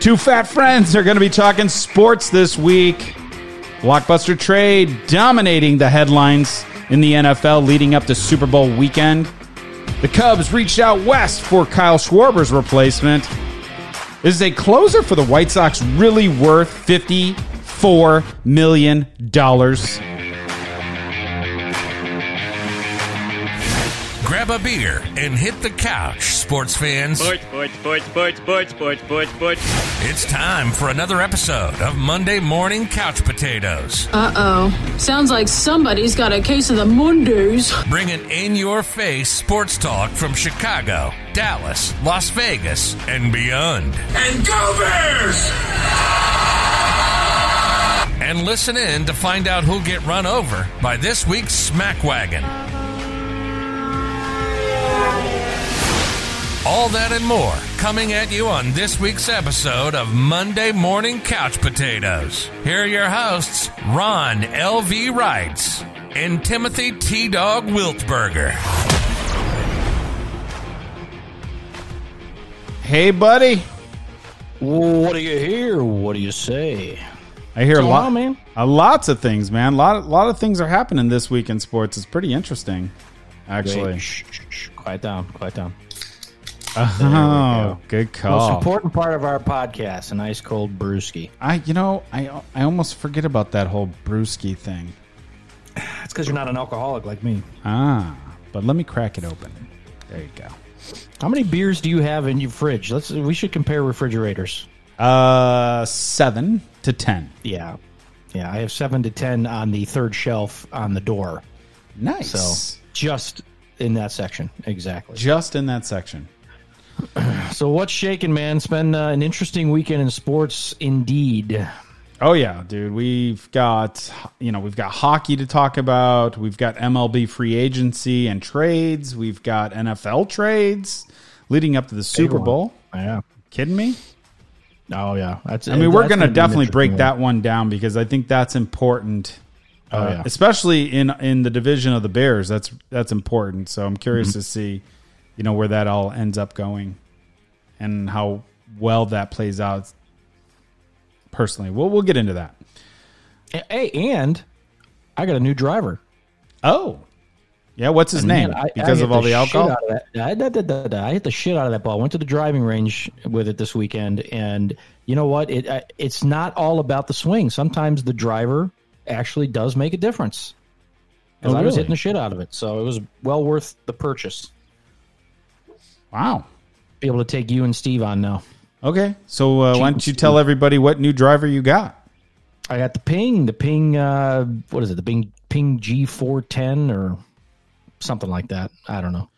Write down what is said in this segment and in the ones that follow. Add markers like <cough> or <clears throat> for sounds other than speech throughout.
Two fat friends are going to be talking sports this week. Blockbuster trade dominating the headlines in the NFL leading up to Super Bowl weekend. The Cubs reached out west for Kyle Schwarber's replacement. Is a closer for the White Sox really worth $54 million? Grab a beer and hit the couch, sports fans. Sports, sports, sports, sports, sports, sports, sports, sports. It's time for another episode of Monday Morning Couch Potatoes. Uh oh. Sounds like somebody's got a case of the Mondays. Bringing in your face sports talk from Chicago, Dallas, Las Vegas, and beyond. And go Bears! And listen in to find out who'll get run over by this week's Smack Wagon. All that and more coming at you on this week's episode of Monday Morning Couch Potatoes. Here are your hosts, Ron L.V. Wrights and Timothy T. Dog Wiltberger. Hey, buddy. What do you hear? What do you say? I hear a lot, on, man? Uh, lots of things, man. A lot, lot of things are happening this week in sports. It's pretty interesting, actually. Wait, shh, shh, shh. Quiet down. Quiet down. Oh, good call. Most important part of our podcast: an ice cold brewski. I, you know, I, I almost forget about that whole brewski thing. It's because you're not an alcoholic like me. Ah, but let me crack it open. There you go. How many beers do you have in your fridge? Let's. We should compare refrigerators. Uh, seven to ten. Yeah, yeah. I have seven to ten on the third shelf on the door. Nice. So just in that section, exactly. just in that section. <clears throat> So what's shaking, man? It's been uh, an interesting weekend in sports, indeed. Oh yeah, dude. We've got you know we've got hockey to talk about. We've got MLB free agency and trades. We've got NFL trades leading up to the Super. Bowl. Yeah. Kidding me? Oh yeah. That's. I mean, we're going to be an definitely break that one down because I think that's important. Oh, uh, yeah. especially in in the division of the Bears. That's that's important. So I'm curious Mm-hmm. to see, you know, where that all ends up going, and how well that plays out. Personally, we'll we'll get into that. Hey, and I got a new driver. Oh, yeah. What's his name? I- I because hit of all the shit alcohol. out of that. I. I hit the shit out of that ball. Went to the driving range with it this weekend, and you know what? It uh, it's not all about the swing. Sometimes the driver actually does make a difference. 'Cause Oh, I was hitting the shit out of it, so it was well worth the purchase. Wow. Be able to take you and Steve on now. Okay, so uh, why don't you tell everybody what new driver you got? I got the Ping, the Ping. Uh, what is it? The Ping Ping G four ten or something like that. I don't know.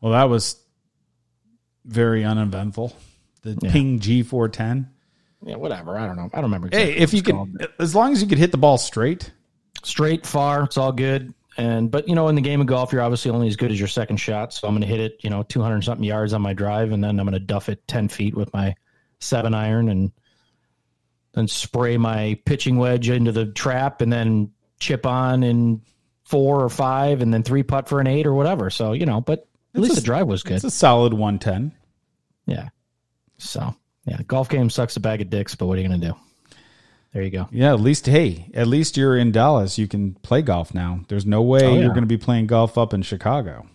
Well, that was very uneventful. The Ping G410. Yeah, whatever. I don't know. I don't remember. Hey, if you called. as long as you could hit the ball straight. straight far it's all good and but you know in the game of golf you're obviously only as good as your second shot. So i'm going to hit it you know 200 something yards on my drive and then i'm going to duff it 10 feet with my seven iron and then spray my pitching wedge into the trap and then chip on in four or five and then three putt for an eight or whatever. So you know but at least a- the drive was good. It's a solid 110. yeah. So yeah golf game sucks a bag of dicks but what are you going to do there you go Yeah, at least hey, at least you're in Dallas. You can play golf now. There's no way Oh, yeah. you're going to be playing golf up in Chicago.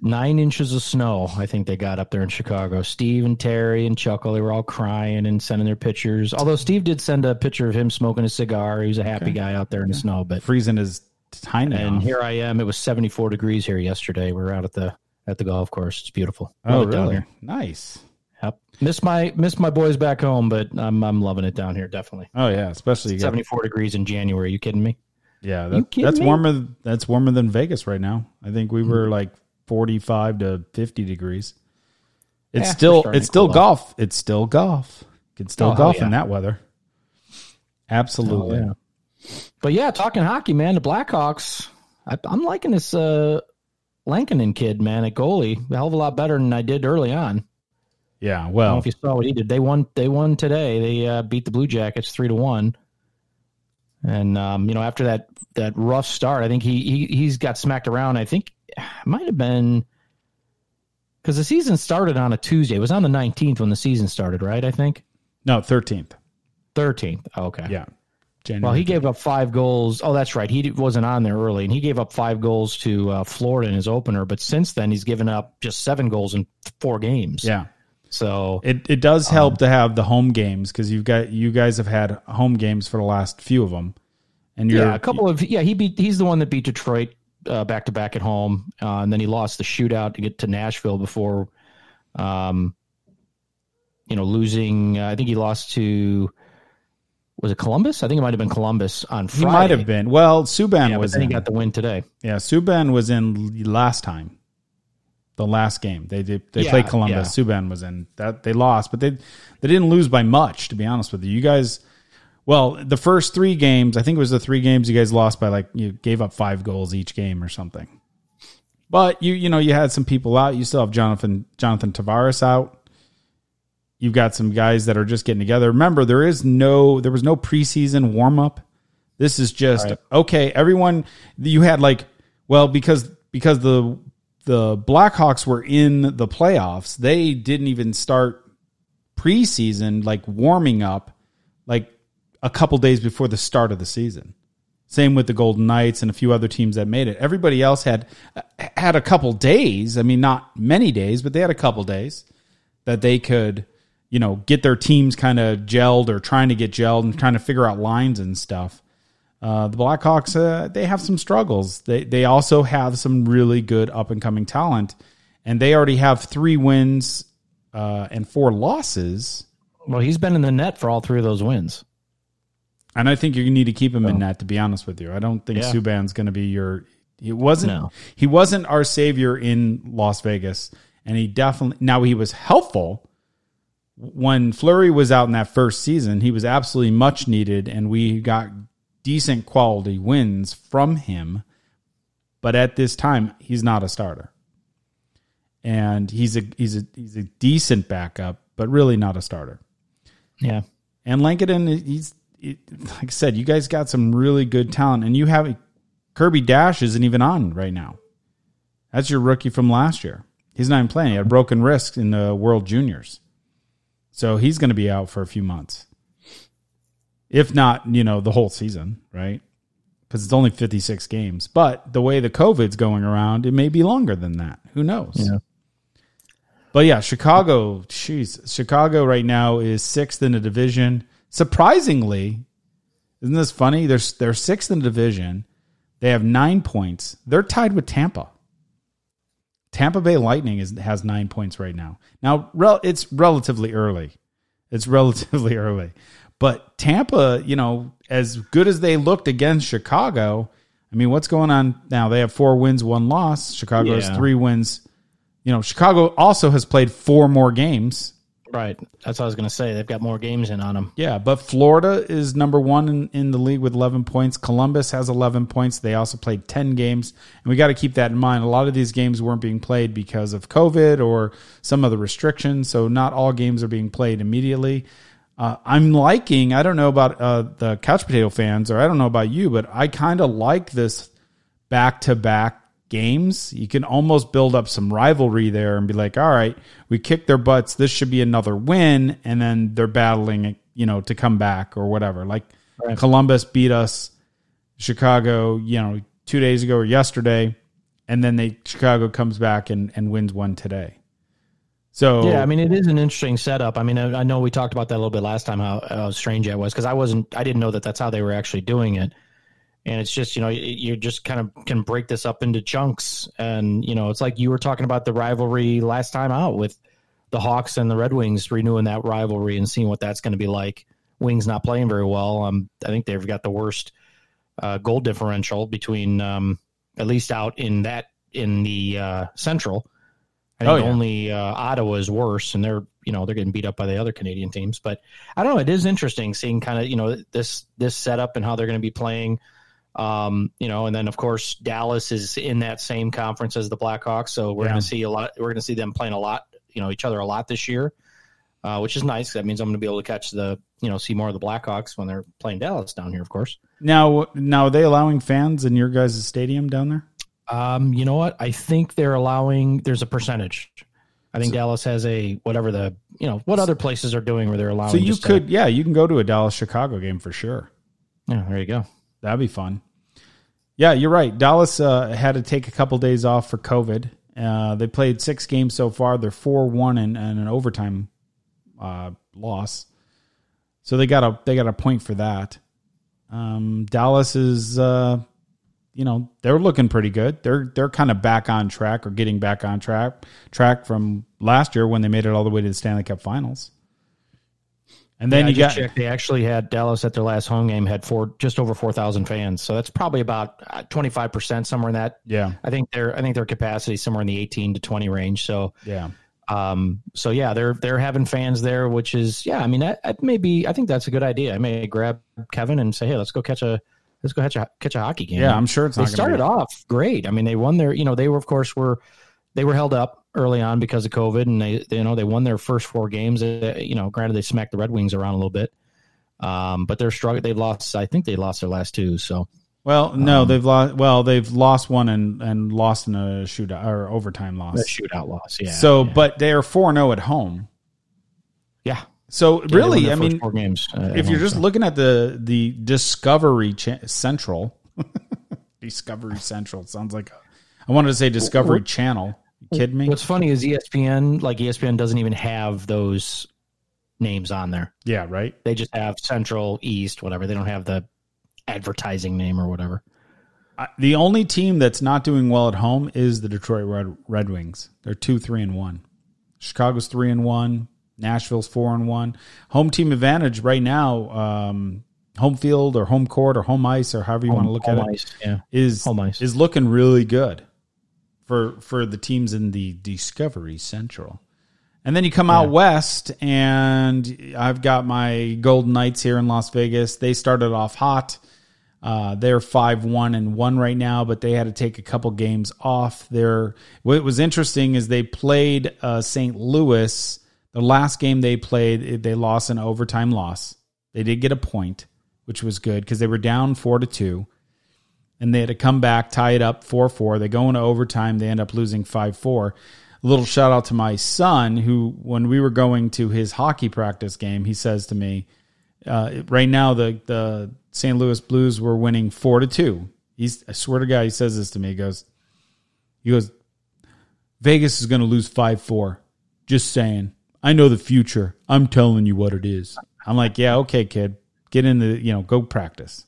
nine inches of snow. I think they got up there in Chicago. Steve and Terry and Chuckle, they were all crying and sending their pictures. Although Steve did send a picture of him smoking a cigar. He was a happy guy out there in the snow. But Freezing his tiny. and off. here I am. It was seventy four degrees here yesterday. We are out at the at the golf course. It's beautiful. oh, Love it down really? Nice. Yep. Miss my miss my boys back home, but I'm I'm loving it down here. Definitely. Oh yeah, especially you got, Seventy four degrees in January. you kidding me? yeah. That, kidding that's me? warmer. That's warmer than Vegas right now. I think we Hmm. were like 45 to 50 degrees. It's Yeah, still it's still cool off. golf. It's still golf. Can still Oh, golf yeah. in that weather. Absolutely. Oh, yeah. But yeah, talking hockey, man, the Blackhawks. I, I'm liking this uh, kid, man, at goalie. A hell of a lot better than I did early on. Yeah. I don't know Well, if you saw what he did. They won. They won today. They uh, beat the Blue Jackets three to one. And um, you know, after that that rough start, I think he he he's got smacked around. I think it might have been because the season started on a Tuesday. It was on the nineteenth when the season started, right? I think. No, 13th. 13th. Okay. Yeah. January. Well, he gave up five goals. Oh, that's right. He wasn't on there early, and he gave up five goals to uh, Florida in his opener. But since then, he's given up just seven goals in four games. Yeah. So It it does help to have the home games because you've got you guys have had home games for the last few of them, and you're yeah, a couple of yeah. He beat. He's the one that beat Detroit back to back at home, uh, and then he lost the shootout to get to Nashville before, um, you know, losing. Uh, I think he lost to. Was it Columbus? I think it might have been Columbus on he Friday. might have been. Well, Subban Yeah, but was then he got the win today. yeah, Subban was in last time. The last game they did, they Yeah, played Columbus. Subban was in that they lost, but they they didn't lose by much. To be honest with you, you guys. Well, the first three games, I think it was the three games you guys lost by like you gave up five goals each game or something. But you you know you had some people out. You still have Jonathan Jonathan Toews out. You've got some guys that are just getting together. Remember, there is no there was no preseason warm up. This is just Right. okay. Everyone you had like well because because the the Blackhawks were in the playoffs. They didn't even start preseason like warming up like a couple days before the start of the season. Same with the Golden Knights and a few other teams that made it. Everybody else had had a couple days. I mean, not many days, but they had a couple days that they could, you know, get their teams kind of gelled or trying to get gelled and trying to figure out lines and stuff. Uh, the Blackhawks, uh, they have some struggles. They they also have some really good up and coming talent, and they already have three wins uh, and four losses. Well, he's been in the net for all three of those wins. And I think you need to keep him in net. To be honest with you, I don't think Yeah. Subban's going to be your. He wasn't. No. He wasn't our savior in Las Vegas, and he definitely. Now he was helpful when Fleury was out in that first season. He was absolutely much needed, and we got decent quality wins from him. But at this time, he's not a starter, and he's a he's a he's a decent backup, but really not a starter. Yeah. And Lankinen, he's it, like I said, you guys got some really good talent, and you have Kirby Dach isn't even on right now. That's your rookie from last year. He's not even playing. He had broken wrist in the World Juniors, so he's going to be out for a few months, if not, you know, the whole season, right? Because it's only fifty six games. But the way the COVID's going around, it may be longer than that. Who knows? Yeah. But yeah, Chicago, jeez, Chicago right now is sixth in the division. Surprisingly, isn't this funny? They're they're sixth in the division. They have nine points. They're tied with Tampa. Tampa Bay Lightning is has nine points right now. Now, rel, it's relatively early. It's <laughs> relatively early, but Tampa, you know, as good as they looked against Chicago, I mean, what's going on now? They have four wins, one loss. Chicago has three wins. You know, Chicago also has played four more games. Right. That's what I was going to say. They've got more games in on them. Yeah, but Florida is number one in, in the league with 11 points. Columbus has 11 points. They also played 10 games. And we got to keep that in mind. A lot of these games weren't being played because of COVID or some other restrictions. So not all games are being played immediately. Uh, I'm liking, I don't know about uh, the couch potato fans, or I don't know about you, but I kind of like this back to back games. You can almost build up some rivalry there and be like, all right, we kicked their butts. This should be another win. And then they're battling, you know, to come back or whatever. Like Columbus beat us, Chicago, you know, two days ago or yesterday. And then they Chicago comes back and, and wins one today. So Yeah, I mean, it is an interesting setup. I mean, I, I know we talked about that a little bit last time how, how strange that was because I wasn't, I didn't know that that's how they were actually doing it. And it's just, you know, you- just kind of can break this up into chunks. And, you know, it's like you were talking about the rivalry last time out with the Hawks and the Red Wings renewing that rivalry and seeing what that's going to be like. Wings not playing very well. Um, I think they've got the worst uh, goal differential between, um, at least out in that, in the uh, Central. I think Oh, yeah. only uh, Ottawa is worse, and they're you know they're getting beat up by the other Canadian teams. But I don't know. It is interesting seeing kind of you know this this setup and how they're going to be playing. Um, you know, and then of course Dallas is in that same conference as the Blackhawks, so we're Yeah. going to see a lot. We're going to see them playing a lot, you know, each other a lot this year, uh, which is nice. That means I'm going to be able to catch the you know see more of the Blackhawks when they're playing Dallas down here, of course. now, now are they allowing fans in your guys' stadium down there? Um, you know what? I think they're allowing. There's a percentage. I think Dallas has a whatever the you know what other places are doing where they're allowing. So you could, yeah, you can go to a Dallas Chicago game for sure. yeah, there you go. That'd be fun. Yeah, you're right. Dallas uh, had to take a couple days off for COVID. Uh, they played six games so far. They're four one and, and an overtime uh, loss. So they got a they got a point for that. Um, Dallas is, uh, you know, they're looking pretty good. They're they're kind of back on track or getting back on track track from last year when they made it all the way to the Stanley Cup Finals. And then Yeah, you got checked. They actually had Dallas at their last home game had four just over four thousand fans. So that's probably about twenty five percent somewhere in that. yeah I think their I think their capacity is somewhere in the eighteen to twenty range. So yeah um so yeah they're they're having fans there, which is yeah I mean that, that may be I think that's a good idea. I may grab Kevin and say hey let's go catch a let's go catch a catch a hockey game. yeah. I'm sure it's they started be- off great. I mean, they won their, you know, they were of course were they were held up early on because of COVID, and they, they you know they won their first four games. Uh, you know, granted they smacked the Red Wings around a little bit, um, but they're struggling. They've lost. I think they lost their last two. So Well, no, Um, they've lost. Well, they've lost one and and lost in a shootout or overtime a loss. shootout loss. Yeah. so, yeah. but they are four zero at home. yeah, So Yeah, really, I mean, four games. uh, if you're just so. looking at the the Discovery cha- Central, <laughs> Discovery Central sounds like a, I wanted to say Discovery Channel. You kidding me? what's funny is ESPN, like ESPN, doesn't even have those names on there. Yeah, right. They just have Central, East, whatever. They don't have the advertising name or whatever. I- The only team that's not doing well at home is the Detroit Red, Red Wings. They're two, three, and one. Chicago's three and one. Nashville's four and one. Home team advantage right now. Um, home field or home court or home ice or however you want to look Home at it Yeah. is Home ice. is looking really good for for the teams in the Discovery Central. And then you come out west, and I've got my Golden Knights here in Las Vegas. They started off hot. Uh, they're five one and one right now, but they had to take a couple games off. They're what was interesting is they played uh, St. Louis. The last game they played, they lost an overtime loss. They did get a point, which was good because they were down four to two and they had to come back, tie it up 4 4. They go into overtime. They end up losing 5 4. A little shout out to my son, who, when we were going to his hockey practice game, he says to me, uh, right now, the, the St. Louis Blues were winning 4 to 2. He's, I swear to God, he says this to me. He goes, he goes, Vegas is going to lose 5 4. Just saying. I know the future. I'm telling you what it is. I'm like, yeah, okay, kid. Get in the, you know, go practice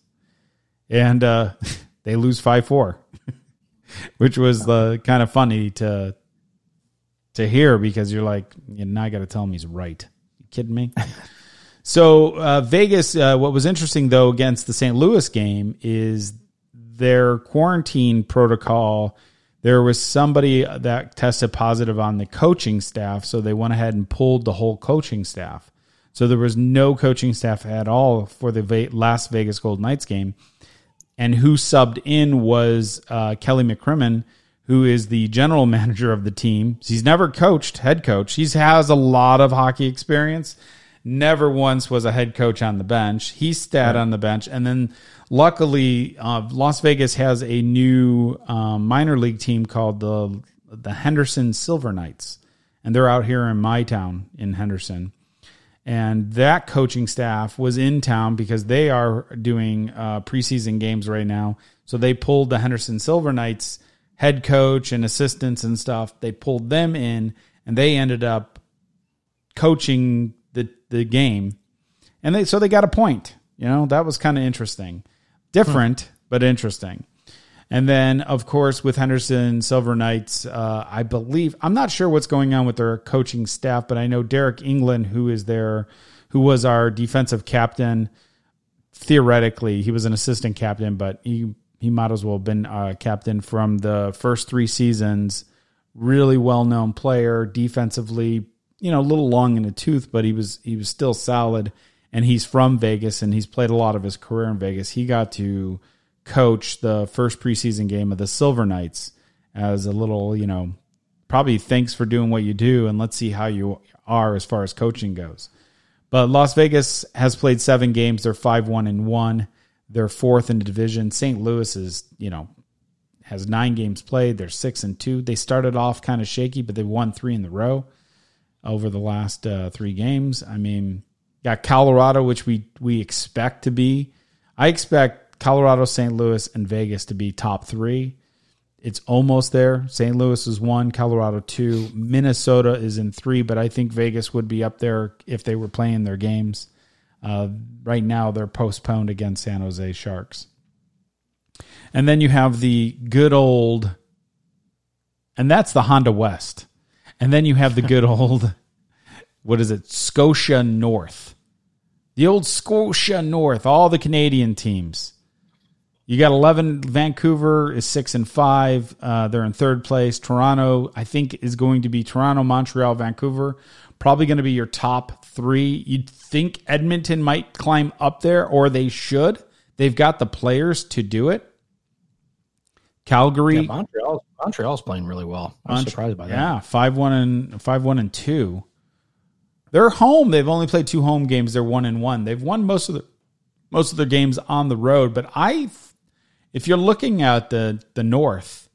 and uh, <laughs> they lose five four, <laughs> which was uh, kind of funny to to hear because you're like, you now I got to tell him he's right. You kidding me? <laughs> so uh, Vegas, uh, what was interesting though against the St. Louis game is their quarantine protocol. There was somebody that tested positive on the coaching staff, so they went ahead and pulled the whole coaching staff. So there was no coaching staff at all for the last Vegas Golden Knights game and who subbed in was uh, Kelly McCrimmon, who is the general <laughs> manager of the team. He's never coached, head coach. He has a lot of hockey experience. Never once was a head coach on the bench. He sat on the bench, and then luckily, uh, Las Vegas has a new um, minor league team called the the Henderson Silver Knights, and they're out here in my town in Henderson and that coaching staff was in town because they are doing uh, preseason games right now. So they pulled the Henderson Silver Knights head coach and assistants and stuff. They pulled them in, and they ended up coaching the game, and they so they got a point. You know that was kind of interesting, different but interesting. And then, of course, with Henderson Silver Knights, uh, I believe I'm not sure what's going on with their coaching staff, but I know Deryk Engelland, who is their, who was our defensive captain. Theoretically, he was an assistant captain, but he he might as well have been uh, captain from the first three seasons. Really well known player defensively, you know, a little long in the tooth, but he was he was still solid. And he's from Vegas, and he's played a lot of his career in Vegas. He got to coach the first preseason game of the Silver Knights as a little, you know, probably thanks for doing what you do and let's see how you are as far as coaching goes. But Las Vegas has played seven games. They're 5 1 and 1. They're fourth in the division. St. Louis is, you know, has nine games played. They're six and two. They started off kind of shaky, but they won three in the row. Over the last uh, three games. I mean, got Colorado, which we we expect to be. I expect Colorado, St. Louis, and Vegas to be top three. It's almost there. St. Louis is one, Colorado two, Minnesota is in three, but I think Vegas would be up there if they were playing their games. Uh, right now, they're postponed against San Jose Sharks. And then you have the good old, and that's the Honda West. And then you have the good old, <laughs> what is it, Scotia North. The old Scotia North, all the Canadian teams. You got 11. Vancouver is 6 and 5. Uh, they're in third place. Toronto, I think, is going to be Toronto, Montreal, Vancouver. Probably going to be your top three. You'd think Edmonton might climb up there, or they should. They've got the players to do it. Calgary, Yeah, Montreal, Montreal's playing really well. I'm Mont- surprised by that. Yeah, five one and five one and two. They're home. They've only played two home games. They're one and one. They've won most of the most of their games on the road. But I, if you're looking at the the North,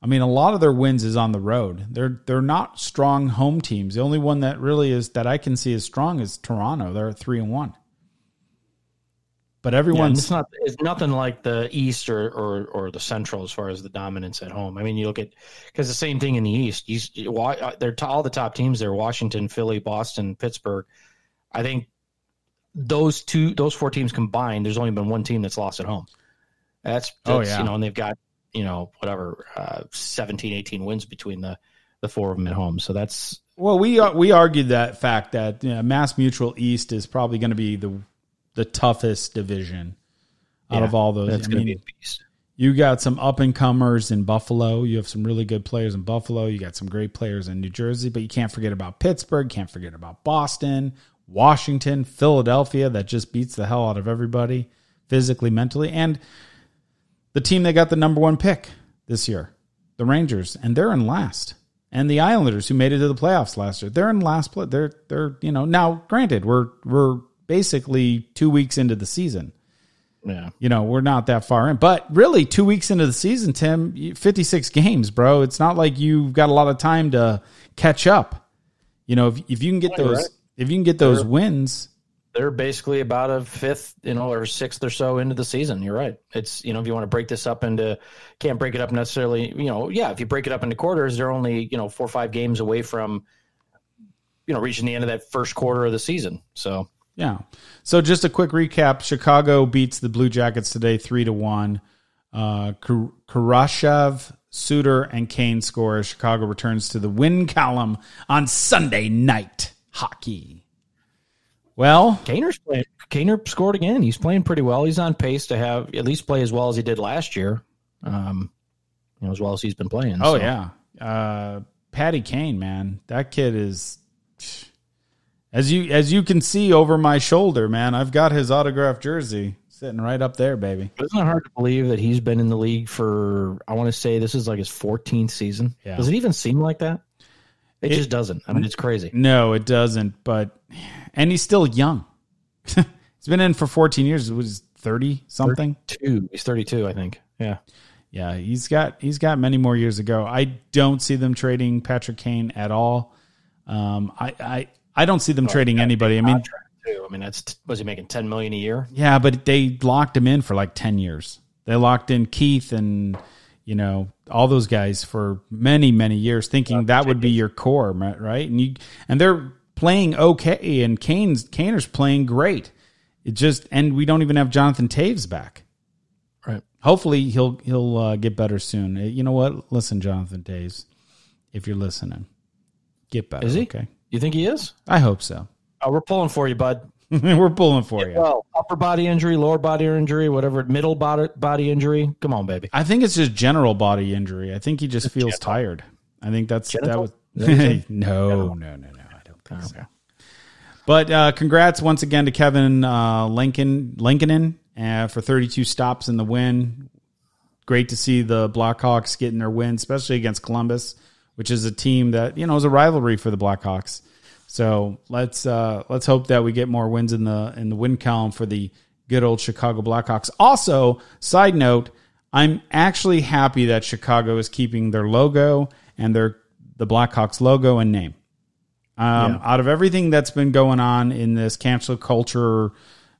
I mean, a lot of their wins is on the road. They're they're not strong home teams. The only one that really is that I can see as strong is Toronto. They're at three and one. But yeah, it's not it's nothing like the East or, or or the Central as far as the dominance at home. I mean, you look at because the same thing in the East. You, uh, they're all the top teams there: Washington, Philly, Boston, Pittsburgh. I think those two, those four teams combined, there's only been one team that's lost at home. That's, Oh, yeah. you know, and they've got you know whatever uh, 17, 18 wins between the the four of them at home. So that's Well, we uh, we argued that fact that you know, Mass Mutual East is probably going to be the the toughest division out Yeah, of all those. that's I going to be a beast. you got some up and comers in Buffalo. You have some really good players in Buffalo. You got some great players in New Jersey, but you can't forget about Pittsburgh. Can't forget about Boston, Washington, Philadelphia. That just beats the hell out of everybody physically, mentally, and the team that got the number one pick this year, the Rangers, and they're in last. And the Islanders, who made it to the playoffs last year, they're in last place. They're they're you know now. Granted, we're we're basically two weeks into the season. Yeah. You know, we're not that far in, but really, two weeks into the season, Tim, fifty-six games, bro. It's not like you've got a lot of time to catch up. You know, if if you can get those, right. if you can get those wins, they're basically about a fifth, you know, or sixth or so into the season. You're right. It's you know, if you want to break this up into, can't break it up necessarily. You know, yeah, if you break it up into quarters, they're only you know four or five games away from, you know, reaching the end of that first quarter of the season. So Yeah. So just a quick recap: Chicago beats the Blue Jackets today, three to one. Uh, Kurashev, Suter, and Kane score. Chicago returns to the win column on Sunday night hockey. Well, Kaner's playing. Kaner scored again. He's playing pretty well. He's on pace to have at least play as well as he did last year. Um, you know, as well as he's been playing. oh So, yeah, uh, Patty Kane, man, that kid is. As you as you can see over my shoulder, man, I've got his autographed jersey sitting right up there, baby. Isn't it hard to believe that he's been in the league for? I want to say this is like his 14th season. Yeah. Does it even seem like that? It, It- just doesn't. I mean, it's crazy. No, it doesn't. But and he's still young. <laughs> he's been in for 14 years. It was 30 something. Two. He's 32, I think. Yeah. Yeah, he's got he's got many more years to go. I don't see them trading Patrick Kane at all. Um, I I I don't see them trading anybody. I mean, too. I mean, that's was he making 10 million a year? yeah, but they locked him in for like 10 years. They locked in Keith and you know all those guys for many many years, thinking that would be your core, right? And you and they're playing okay, and Kane's Kaner's playing great. It just and we don't even have Jonathan Toews back. Right. Hopefully he'll he'll uh, get better soon. You know what? Listen, Jonathan Toews, if you're listening, get better. Is he? Okay. You think he is? I hope so. Oh, we're pulling for you, bud. <laughs> We're pulling for you. Well, upper body injury, lower body injury, whatever, middle body body injury. Come on, baby. I think it's just general body injury. I think he just feels tired. I think that's that Genital? was that what <laughs> no, no, no, no. I don't think Oh, so. But uh, congrats once again to Kevin uh, Lincoln Lankinen uh, for 32 stops in the win. Great to see the Blackhawks getting their win, especially against Columbus, which is a team that you know is a rivalry for the Blackhawks. So let's uh, let's hope that we get more wins in the in the win column for the good old Chicago Blackhawks. Also, side note, I'm actually happy that Chicago is keeping their logo and their the Blackhawks logo and name. Um, Yeah. Out of everything that's been going on in this cancel culture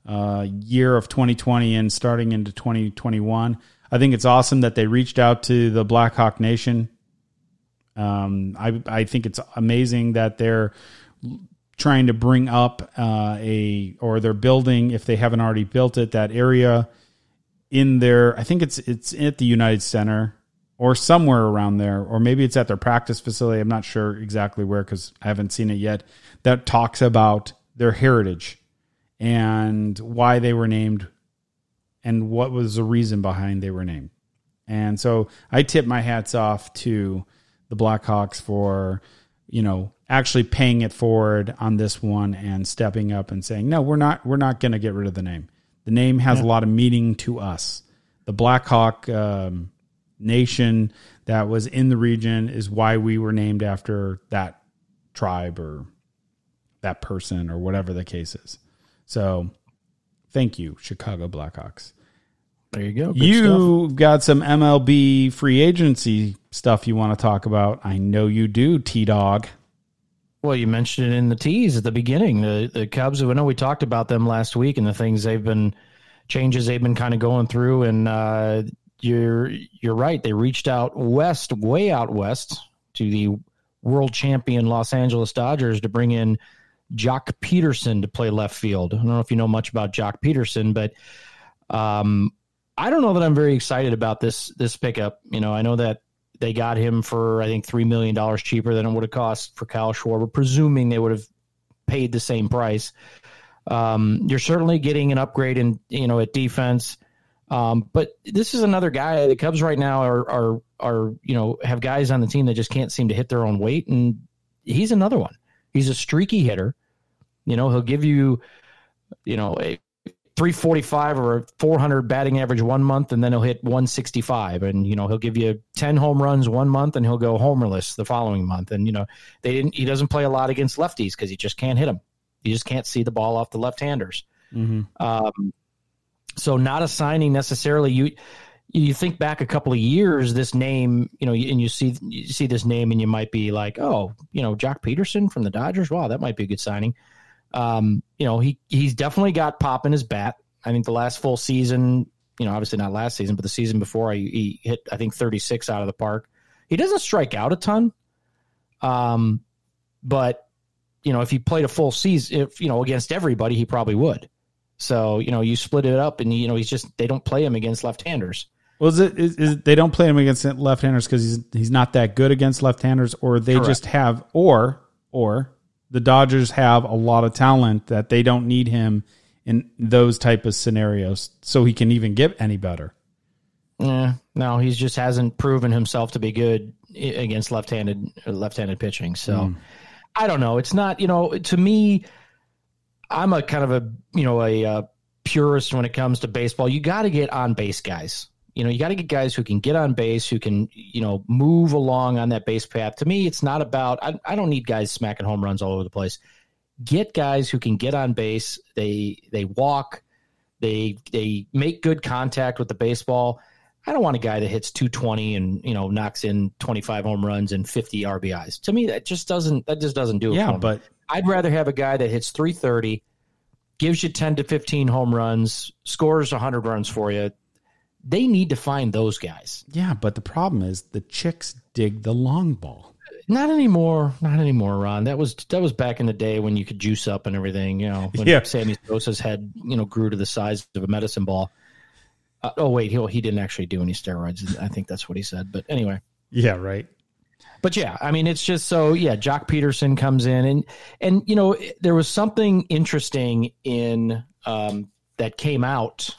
uh, year of 2020 and starting into 2021, I think it's awesome that they reached out to the Blackhawk Nation. Um, I I think it's amazing that they're trying to bring up uh, a or they're building if they haven't already built it that area in their I think it's it's at the United Center or somewhere around there or maybe it's at their practice facility I'm not sure exactly where cuz I haven't seen it yet that talks about their heritage and why they were named and what was the reason behind they were named. And so I tip my hats off to the Blackhawks for, you know, actually paying it forward on this one and stepping up and saying, "No, we're not we're not going to get rid of the name. The name has a lot of meaning to us. The Blackhawk um, nation that was in the region is why we were named after that tribe or that person or whatever the case is. So, thank you, Chicago Blackhawks. There you go. Good stuff. You got some MLB free agency stuff you want to talk about. I know you do, T Dog. Well, you mentioned it in the tease at the beginning. The the Cubs. I know we talked about them last week and the things they've been changes they've been kind of going through. And uh, you're you're right. They reached out west, way out west, to the world champion Los Angeles Dodgers to bring in Joc Pederson to play left field. I don't know if you know much about Joc Pederson, but um, I don't know that I'm very excited about this this pickup. You know, I know that they got him for I think three million dollars cheaper than it would have cost for Kyle Schwarber, presuming they would have paid the same price. Um, you're certainly getting an upgrade in you know at defense, um, but this is another guy. The Cubs right now are are are you know have guys on the team that just can't seem to hit their own weight, and he's another one. He's a streaky hitter. You know, he'll give you you know a 345 or 400 batting average one month and then he'll hit 165 and you know he'll give you 10 home runs one month and he'll go homerless the following month. And you know they didn't he doesn't play a lot against lefties because he just can't hit them you just can't see the ball off the left-handers. Um, so not a signing necessarily. You you think back a couple of years this name you know and you see you see this name and you might be like oh you know Joc Pederson from the Dodgers? Wow that might be a good signing um, you know, he he's definitely got pop in his bat. I think the last full season, you know, obviously not last season, but the season before, he, he hit I think 36 out of the park. He doesn't strike out a ton, um, but you know, if he played a full season, if you know against everybody, he probably would. So you know, you split it up, and you know, he's just they don't play him against left-handers. Well, is it is, is they don't play him against left-handers because he's he's not that good against left-handers, or they Correct. just have, or or the Dodgers have a lot of talent that they don't need him in those type of scenarios, so he can even get any better. Yeah, no, he just hasn't proven himself to be good against left-handed left-handed pitching. So I don't know. It's not you know to me. I'm a kind of a you know a, uh purist when it comes to baseball. You got to get on base guys. You know, you got to get guys who can get on base, who can you know move along on that base path. To me, it's not about. I, I don't need guys smacking home runs all over the place. Get guys who can get on base. They they walk. They they make good contact with the baseball. I don't want a guy that hits 220 and you know knocks in 25 home runs and 50 RBIs. To me, that just doesn't that just doesn't do it. Yeah, for me. but I'd rather have a guy that hits 330, gives you 10 to 15 home runs, scores 100 runs for you. They need to find those guys. yeah, but the problem is the chicks dig the long ball. Not anymore. Not anymore, Ron. That was that was back in the day when you could juice up and everything. You know, when Yeah. Sammy Sosa's head you know grew to the size of a medicine ball. Uh, oh wait, he he didn't actually do any steroids. I think that's what he said. But anyway, Yeah, right. but yeah, I mean, it's just so yeah. Joc Pederson comes in, and and you know there was something interesting in um, that came out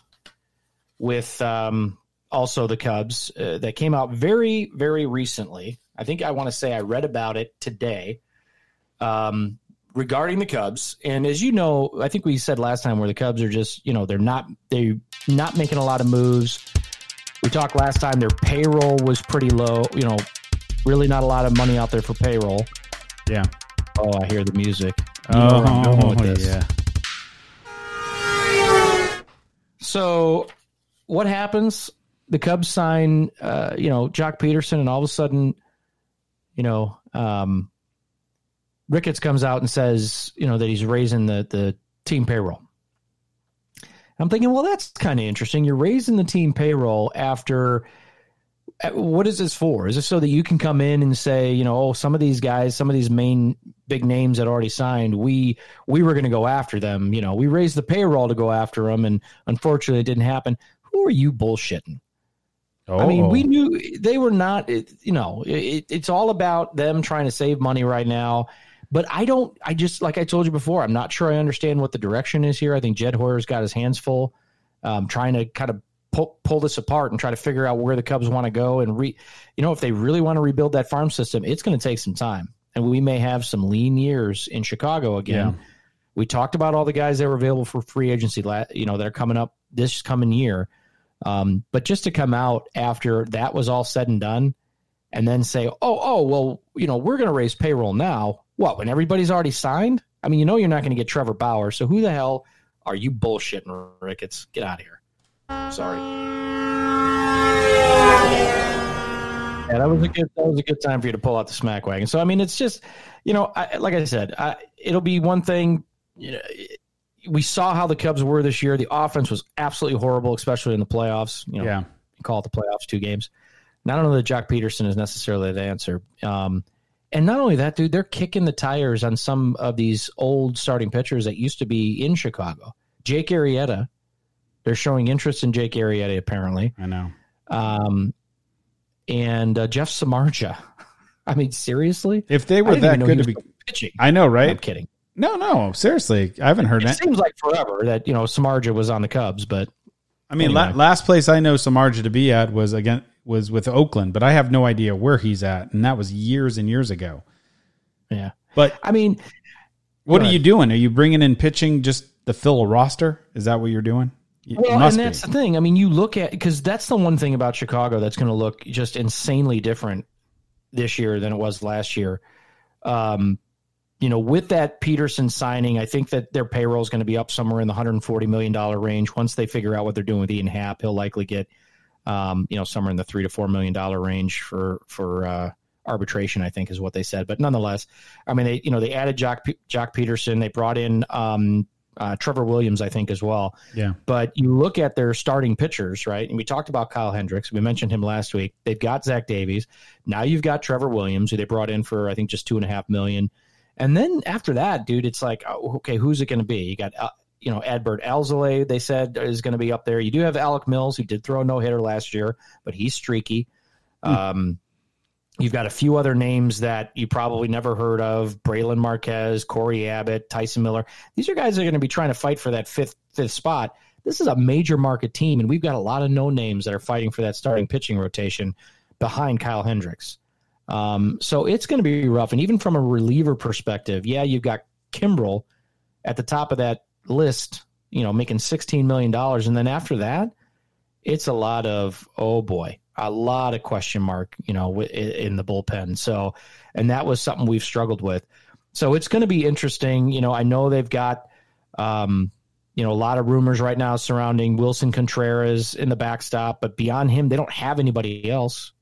with um, also the Cubs uh, that came out very very recently. I think I want to say I read about it today um, regarding the Cubs. And as you know, I think we said last time where the Cubs are just you know they're not they not making a lot of moves. We talked last time their payroll was pretty low. You know, really not a lot of money out there for payroll. Yeah. Oh, I hear the music. You know where I'm going with <laughs> this. yeah. So, what happens? The Cubs sign, uh, you know, Joc Pederson, and all of a sudden, you know, um, Ricketts comes out and says, you know, that he's raising the the team payroll. I'm thinking, well, that's kind of interesting. You're raising the team payroll after uh, what is this for? Is this so that you can come in and say, you know, oh, some of these guys, some of these main big names that already signed, we we were going to go after them. You know, we raised the payroll to go after them, and unfortunately, it didn't happen. Who are you bullshitting? I mean, we knew they were not. You know, it, it's all about them trying to save money right now. But I don't. I just like I told you before. I'm not sure I understand what the direction is here. I think Jed Hoyer's got his hands full, um, trying to kind of pull, pull this apart and try to figure out where the Cubs want to go and re. You know, if they really want to rebuild that farm system, it's going to take some time, and we may have some lean years in Chicago again. Yeah. We talked about all the guys that were available for free agency, you know, that are coming up this coming year. Um, but just to come out after that was all said and done, and then say, "Oh, oh, well, you know, we're going to raise payroll now." What? When everybody's already signed? I mean, you know, you're not going to get Trevor Bauer. So who the hell are you bullshitting, Ricketts? Get out of here. Sorry. Yeah, that was a good. That was a good time for you to pull out the smack wagon. So I mean, it's just, you know, I, like I said, I, it'll be one thing. You know, we saw how the Cubs were this year. The offense was absolutely horrible, especially in the playoffs. You know, Yeah. you call it the playoffs, two games. And I don't know that Jack Pederson is necessarily the answer. Um, and not only that, dude, they're kicking the tires on some of these old starting pitchers that used to be in Chicago. Jake Arrieta, they're showing interest in Jake Arrieta apparently, I know. um, and uh, Jeff Samardzija. <laughs> I mean, seriously, If they were that even know he good to be, pitching. I know, right? I'm kidding. No, no, seriously, I haven't heard that. It that. seems like forever that you know Samardzija was on the Cubs, but I mean, la- last place I know Samardzija to be at was again was with Oakland, but I have no idea where he's at, and that was years and years ago. yeah. But I mean, what are ahead. you doing? Are you bringing in pitching just to fill a roster? Is that what you're doing? It Well, and that's be. the thing. I mean, you look at because that's the one thing about Chicago that's going to look just insanely different this year than it was last year. Um, you know, with that Pederson signing, I think that their payroll is going to be up somewhere in the 140 million dollar range. Once they figure out what they're doing with Ian Happ, he'll likely get, um, you know, somewhere in the three to four million dollar range for for uh, arbitration. I think is what they said. But nonetheless, I mean, they you know they added Joc Joc Pederson. They brought in um, uh, Trevor Williams, I think, as well. Yeah. But you look at their starting pitchers, right? And we talked about Kyle Hendricks. We mentioned him last week. They've got Zach Davies. Now you've got Trevor Williams, who they brought in for I think just two and a half million. And then after that, dude, it's like, oh, okay, who's it going to be? You got, uh, you know, Adbert Alzolay, they said is going to be up there. You do have Alec Mills, who did throw a no hitter last year, but he's streaky. Um, You've got a few other names that you probably never heard of: Brailyn Marquez, Cory Abbott, Tyson Miller. These are guys that are going to be trying to fight for that fifth fifth spot. This is a major market team, and we've got a lot of no names that are fighting for that starting pitching rotation behind Kyle Hendricks. Um, so it's going to be rough. And even from a reliever perspective, yeah, you've got Kimbrel at the top of that list, you know, making $16 million. And then after that, it's a lot of, oh boy, a lot of question mark, you know, in the bullpen. So, and that was something we've struggled with. So it's going to be interesting. You know, I know they've got, um, you know, a lot of rumors right now surrounding Willson Contreras in the backstop, but beyond him, they don't have anybody else.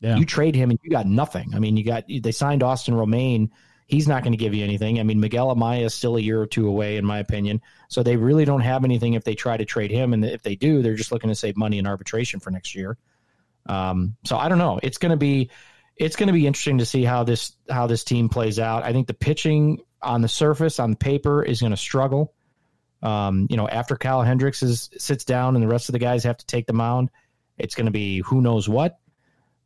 Yeah. You trade him and you got nothing. I mean, you got they signed Austin Romaine. He's not going to give you anything. I mean, Miguel Amaya is still a year or two away, in my opinion. So they really don't have anything if they try to trade him. And if they do, they're just looking to save money in arbitration for next year. Um, so I don't know. It's going to be it's going to be interesting to see how this how this team plays out. I think the pitching on the surface, on paper, is going to struggle. Um, you know, after Kyle Hendricks is sits down and the rest of the guys have to take the mound, it's going to be who knows what.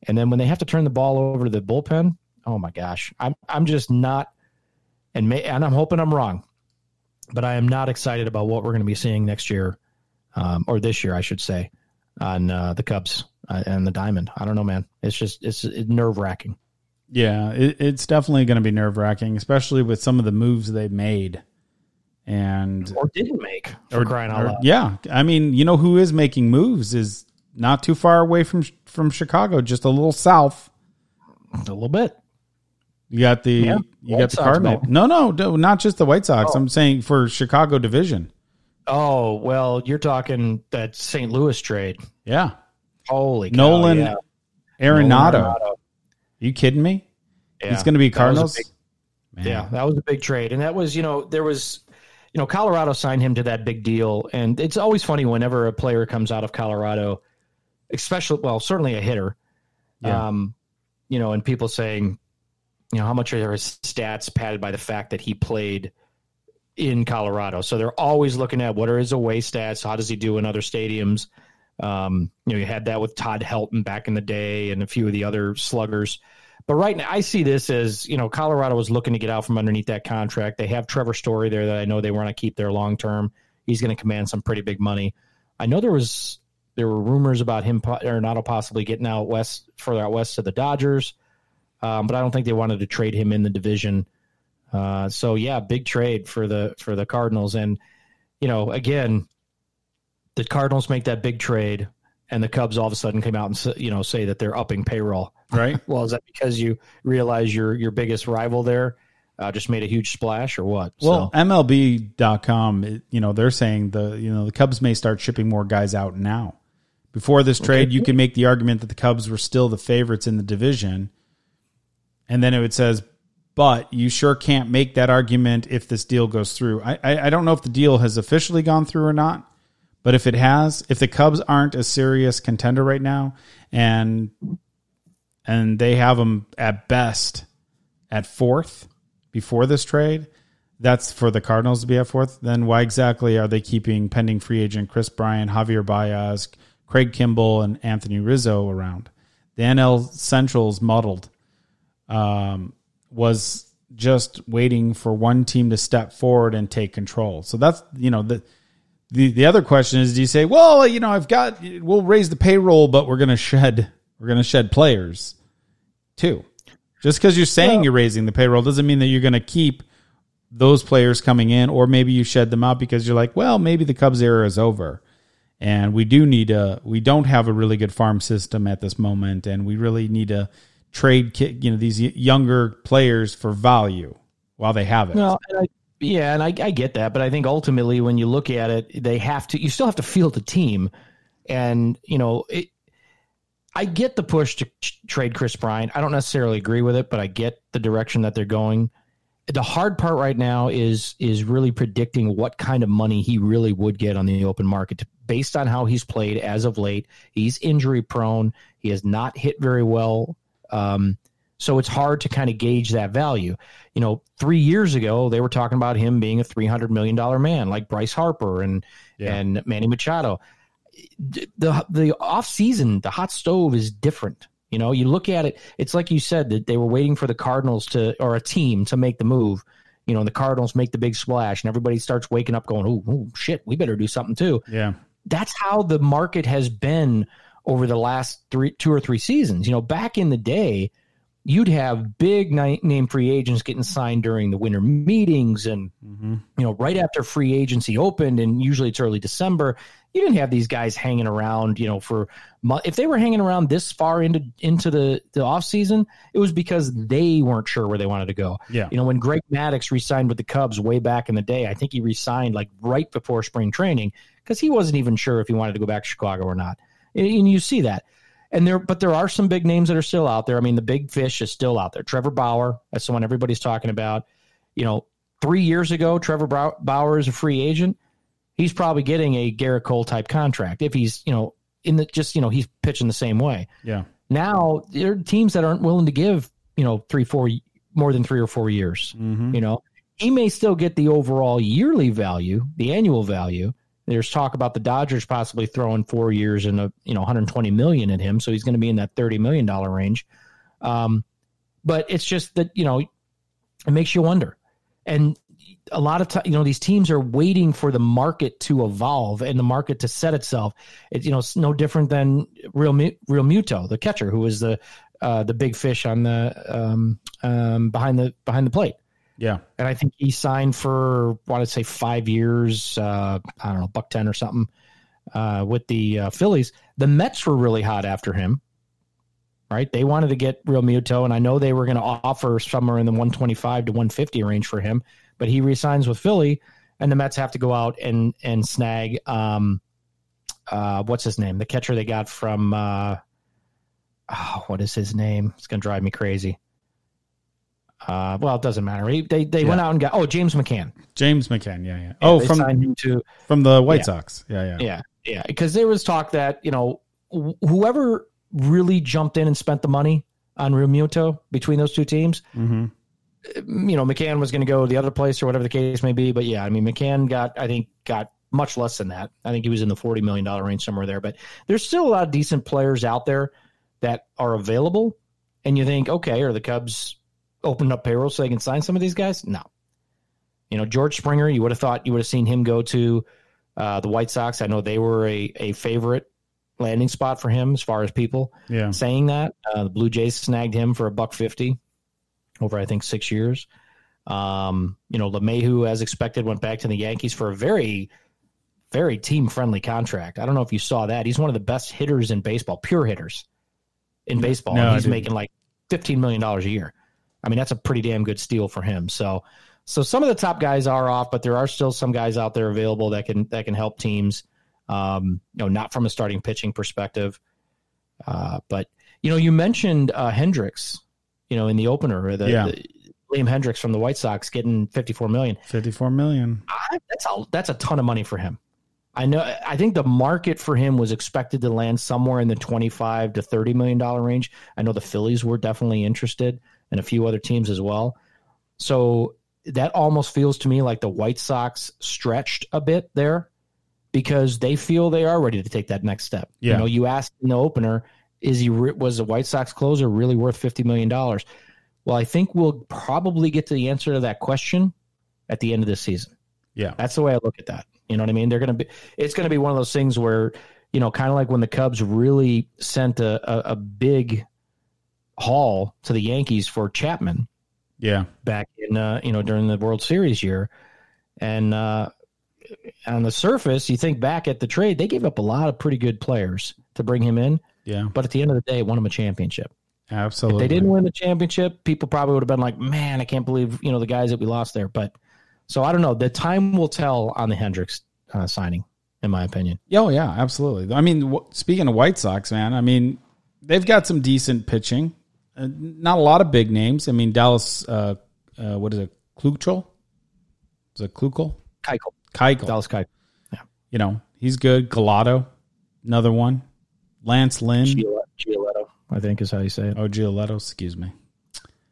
And then when they have to turn the ball over to the bullpen, oh my gosh, I'm I'm just not, and may, and I'm hoping I'm wrong, but I am not excited about what we're going to be seeing next year, um, or this year, I should say, on uh, the Cubs uh, and the Diamond. I don't know, man. It's just it's, it's nerve wracking. Yeah, it, it's definitely going to be nerve wracking, especially with some of the moves they've made. And Or didn't make for crying out or- loud. yeah, I mean, you know who is making moves is not too far away from from Chicago, just a little south. A little bit. You got the Yeah, you White got the Sox, Cardinal. No, no, no, not just the White Sox. Oh. I'm saying for Chicago division. Oh well, you're talking that St. Louis trade. Yeah, Holy cow, Nolan yeah. Arenado. Nolan Arenado. you kidding me? Yeah. He's going to be Cardinals. big- Yeah, that was a big trade, and that was you know there was you know Colorado signed him to that big deal, and it's always funny whenever a player comes out of Colorado, especially well certainly a hitter, Yeah. um, you know, and people saying, you know, how much are his stats padded by the fact that he played in Colorado? So they're always looking at what are his away stats, how does he do in other stadiums. Um, you know, you had that with Todd Helton back in the day, and a few of the other sluggers. But right now, I see this as you know, Colorado was looking to get out from underneath that contract. They have Trevor Story there that I know they want to keep there long term. He's going to command some pretty big money. I know there was there were rumors about him po- not possibly getting out west further out west to the Dodgers, um, but I don't think they wanted to trade him in the division. Uh, so yeah, big trade for the for the Cardinals, and you know, again, the Cardinals make that big trade, and the Cubs all of a sudden came out and you know say that they're upping payroll. Right. <laughs> Well, is that because you realize your your biggest rival there uh, just made a huge splash, or what? Well, so, MLB.com, you know, they're saying the you know the Cubs may start shipping more guys out now. Before this trade, you can make the argument that the Cubs were still the favorites in the division, and then it says, but you sure can't make that argument if this deal goes through. I I, I don't know if the deal has officially gone through or not, but if it has, if the Cubs aren't a serious contender right now, and and they have them at best at fourth before this trade, that's for the Cardinals to be at fourth. Then why exactly are they keeping pending free agent Kris Bryant, Javier Baez, Craig Kimbrel, and Anthony Rizzo around? The NL Central's muddled. Um, was just waiting for one team to step forward and take control. So that's you know the the the other question is, do you say, well, you know, I've got we'll raise the payroll, but we're going to shed we're going to shed players too. Just because you're saying you're raising the payroll doesn't mean that you're going to keep those players coming in, or maybe you shed them out because you're like, well, maybe the Cubs era is over, and we do need a we don't have a really good farm system at this moment, and we really need to trade you know these younger players for value while they have it. Well, I, yeah, and I, I get that, but I think ultimately, when you look at it, they have to. You still have to field the team, and you know, it, I get the push to trade Kris Bryant. I don't necessarily agree with it, but I get the direction that they're going. The hard part right now is is really predicting what kind of money he really would get on the open market based on how he's played as of late. He's injury prone. He has not hit very well. Um, so it's hard to kind of gauge that value. You know, three years ago they were talking about him being a three hundred million dollar man, like Bryce Harper and Yeah. and Manny Machado. The the off season, the hot stove is different. You know, you look at it, it's like you said that they were waiting for the Cardinals to or a team to make the move. You know, and the Cardinals make the big splash, and everybody starts waking up, going, "Oh, oh shit, we better do something too." Yeah, that's how the market has been over the last three, two or three seasons. You know, back in the day, you'd have big name free agents getting signed during the winter meetings, and mm-hmm. you know, right after free agency opened, and usually it's early December. You didn't have these guys hanging around, you know, for if they were hanging around this far into into the the off season, it was because they weren't sure where they wanted to go. Yeah. you know, when Greg Maddux re-signed with the Cubs way back in the day, I think he re-signed like right before spring training because he wasn't even sure if he wanted to go back to Chicago or not. And, and you see that. And there, but there are some big names that are still out there. I mean, the big fish is still out there. Trevor Bauer, that's the one everybody's talking about. You know, three years ago, Trevor Bauer is a free agent. He's probably getting a Gerrit Cole type contract if he's, you know, in the just, you know, he's pitching the same way. yeah, Now there are teams that aren't willing to give, you know, three, four, more than three or four years. Mm-hmm. You know, he may still get the overall yearly value, the annual value. There's talk about the Dodgers possibly throwing four years and a you know 120 million at him, so he's going to be in that 30 million dollar range. Um, but it's just that you know it makes you wonder, and a lot of time you know these teams are waiting for the market to evolve and the market to set itself. It's you know it's no different than Real Realmuto, the catcher, who was the uh, the big fish on the um, um, behind the behind the plate yeah, and I think he signed for what I'd say five years. Uh, I don't know, buck ten or something uh, with the uh, Phillies. The Mets were really hot after him, right? They wanted to get Realmuto, and I know they were going to offer somewhere in the one twenty five to one fifty range for him, but he resigns with Philly, and the Mets have to go out and and snag um, uh, what's his name, the catcher they got from. Uh, oh, what is his name? It's going to drive me crazy. Uh, well, it doesn't matter. He, they they went out and got oh James McCann. James McCann. Yeah, yeah. Oh, from him to from the White Yeah. Sox. Yeah, yeah. yeah yeah because there was talk that you know wh- whoever really jumped in and spent the money on Realmuto between those two teams. hmm You know, McCann was going to go the other place or whatever the case may be. But yeah, I mean, McCann got I think got much less than that. I think he was in the forty million dollar range somewhere there. But there's still a lot of decent players out there that are available, and you think, okay, are the Cubs opened up payroll so they can sign some of these guys? No. You know, George Springer, you would have thought you would have seen him go to uh, the White Sox. I know they were a, a favorite landing spot for him as far as people Yeah. saying that. Uh, the Blue Jays snagged him for a buck fifty over, I think, six years. Um, you know, LeMahieu, as expected, went back to the Yankees for a very, very team friendly contract. I don't know if you saw that. He's one of the best hitters in baseball, pure hitters in baseball. No, and he's making like fifteen million dollars a year. I mean, that's a pretty damn good steal for him. So, so some of the top guys are off, but there are still some guys out there available that can that can help teams. Um, you know, not from a starting pitching perspective, uh, but you know, you mentioned uh, Hendriks. You know, in the opener, the, Yeah. the Liam Hendriks from the White Sox getting fifty four million. Fifty-four million. I, that's a that's a ton of money for him. I know. I think the market for him was expected to land somewhere in the twenty-five to thirty million dollar range. I know the Phillies were definitely interested, and a few other teams as well. So that almost feels to me like the White Sox stretched a bit there because they feel they are ready to take that next step. Yeah. You know, you asked in the opener, is he was the White Sox closer really worth fifty million dollars? Well, I think we'll probably get to the answer to that question at the end of this season. Yeah. That's the way I look at that. You know what I mean? They're going to be. It's going to be one of those things where you know, kind of like when the Cubs really sent a, a, a big haul to the Yankees for Chapman Yeah. back in uh, you know during the World Series year, and uh, on the surface, you think back at the trade, they gave up a lot of pretty good players to bring him in, Yeah. but at the end of the day, it won him a championship. Absolutely. If they didn't win the championship, people probably would have been like, "Man, I can't believe you know the guys that we lost there." But so I don't know. The time will tell on the Hendriks uh, signing, in my opinion. Oh yeah, absolutely. I mean, w- speaking of White Sox, man, I mean, they've got some decent pitching. Uh, not a lot of big names. I mean, Dallas. Uh, uh, what is it? Kluchel? Is it Kluchel? Keuchel, Keuchel. Dallas Keuchel, You know, he's good. Galado, another one. Lance Lynn. Giolito, Giolito, I think is how you say it. Oh, Giolito. Excuse me.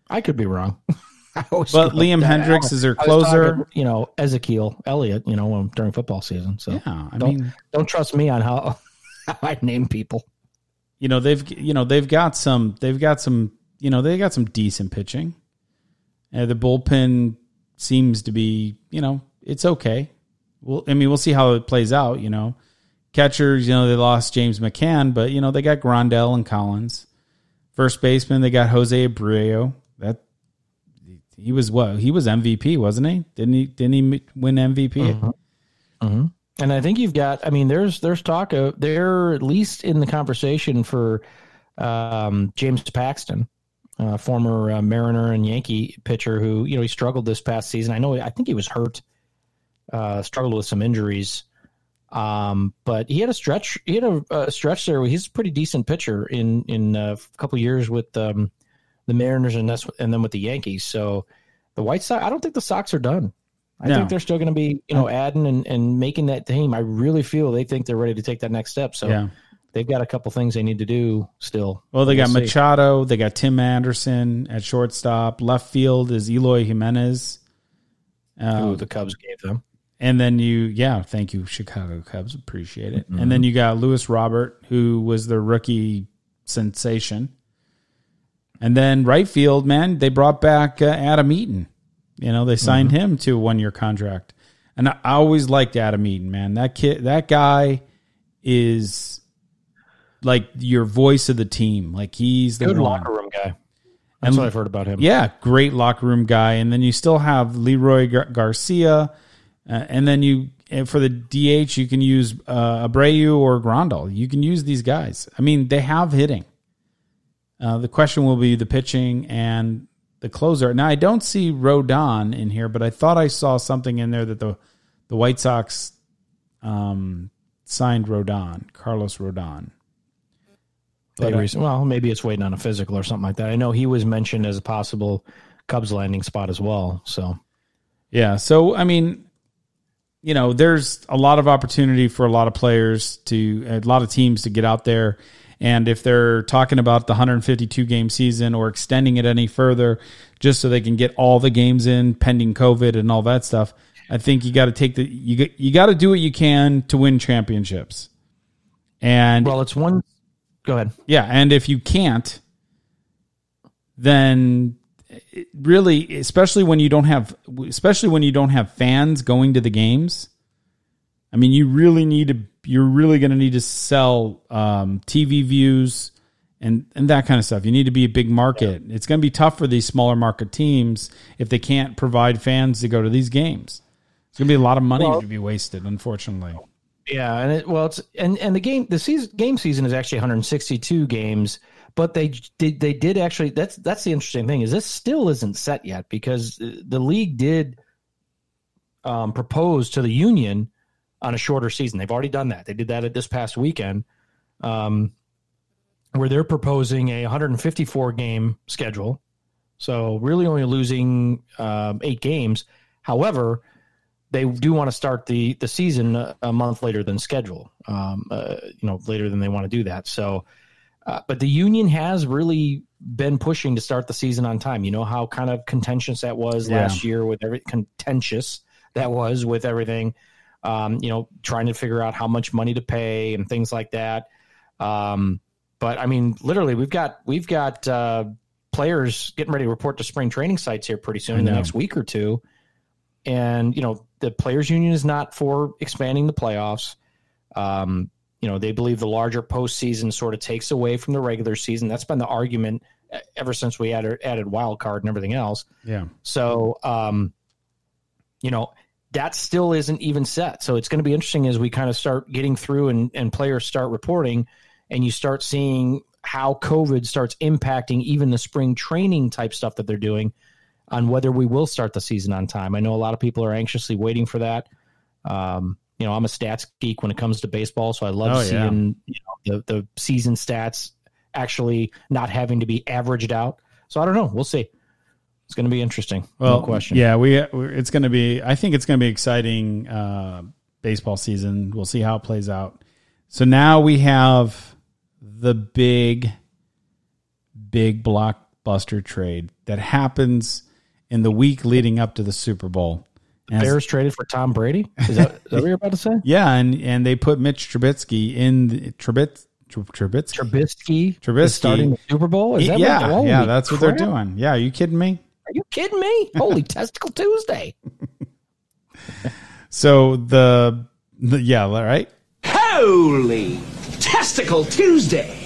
I could be wrong. <laughs> But Liam I- Hendriks is their closer. talking, you know, Ezekiel Elliott. You know, um, during football season. So Yeah, I don't mean, don't trust me on how, how <laughs> I name people. You know they've you know they've got some they've got some you know they got some decent pitching. Uh, the bullpen seems to be you know it's okay. Well, I mean we'll see how it plays out. You know, catchers you know they lost James McCann, but you know they got Grandal and Collins. First baseman they got Jose Abreu. That he was what he was MVP wasn't he? Didn't he? Didn't he win MVP? And I think you've got. I mean, there's there's talk of they're at least in the conversation for um, James Paxton, uh, former uh, Mariner and Yankee pitcher who you know he struggled this past season. I know. I think he was hurt, uh, struggled with some injuries, um, but he had a stretch. He had a, a stretch there. He's a pretty decent pitcher in in a couple years with um, the Mariners and and then with the Yankees. So the White Sox. I don't think the Sox are done. I No. think they're still going to be, you know, adding and, and making that team. I really feel they think they're ready to take that next step. So Yeah. they've got a couple things they need to do still. Well, they got We'll see. Machado. They got Tim Anderson at shortstop. Left field is Eloy Jimenez. Who the Cubs gave them. and then you, yeah, thank you, Chicago Cubs. Appreciate it. Mm-hmm. And then you got Luis Robert, who was the rookie sensation. And then right field, man, they brought back uh, Adam Eaton. You know, they signed Mm-hmm. him to a one year contract. And I I always liked Adam Eaton, man. That kid, that guy is like your voice of the team. Like he's the Good one. locker room guy. That's And- what I've heard about him. Yeah, great locker room guy. And then you still have Leroy Gar- Garcia. Uh, and then you, and for the DH, you can use uh, Abreu or Grandal. You can use these guys. I mean, they have hitting. Uh, the question will be the pitching and the closer. Now, I don't see Rodon in here, but I thought I saw something in there that the the White Sox um, signed Rodon, Carlos Rodon. But, uh, well, maybe it's waiting on a physical or something like that. I know he was mentioned as a possible Cubs landing spot as well. So Yeah. So, I mean, you know, there's a lot of opportunity for a lot of players to, a lot of teams to get out there. And if they're talking about the 152 game season or extending it any further, just so they can get all the games in pending COVID and all that stuff, I think you got to take the, you, you got to do what you can to win championships. And well, it's one. Go ahead. yeah, and if you can't, then really, especially when you don't have, especially when you don't have fans going to the games. I mean, you really need to. You're really going to need to sell um, TV views and and that kind of stuff. You need to be a big market. It's going to be tough for these smaller market teams if they can't provide fans to go to these games. It's going to be a lot of money Well- to be wasted, unfortunately. Yeah, and it, well, it's and and the game the season game season is actually 162 games, but they did they did actually that's that's the interesting thing is this still isn't set yet because the league did um, propose to the union on a shorter season. They've already done that. They did that at this past weekend, um, where they're proposing a 154 game schedule. So really only losing um, eight games. However, they do want to start the the season a, a month later than schedule. Um, uh, you know, later than they want to do that. So, uh, but the union has really been pushing to start the season on time. You know how kind of contentious that was Yeah. last year with every contentious that was with everything. Um, you know, trying to figure out how much money to pay and things like that. Um, but I mean, literally, we've got we've got uh, players getting ready to report to spring training sites here pretty soon in the next week or two. And you know the players union is not for expanding the playoffs. Um, you know they believe the larger postseason sort of takes away from the regular season. That's been the argument ever since we added added wild card and everything else. Yeah. so um, you know that still isn't even set so it's going to be interesting as we kind of start getting through and, and players start reporting and you start seeing how covid starts impacting even the spring training type stuff that they're doing on whether we will start the season on time. I know a lot of people are anxiously waiting for that. Um, you know, I'm a stats geek when it comes to baseball, so I love Oh, yeah. seeing you know, the the season stats actually not having to be averaged out. So I don't know. We'll see. It's going to be interesting. Well, no question. Yeah, we it's going to be. I think it's going to be exciting uh, baseball season. We'll see how it plays out. So now we have the big, big blockbuster trade that happens in the week leading up to the Super Bowl. Bears traded for Tom Brady. Is that, is that what you're about to say? <laughs> yeah, and and they put Mitch Trubisky in the, Trubisky. Trubisky, Trubisky. is starting the Super Bowl. Is that yeah, yeah, that's what they're doing. Yeah, are you kidding me? Are you kidding me? Holy <laughs> testicle Tuesday! <laughs> So the, the yeah, right. Holy Testicle Tuesday!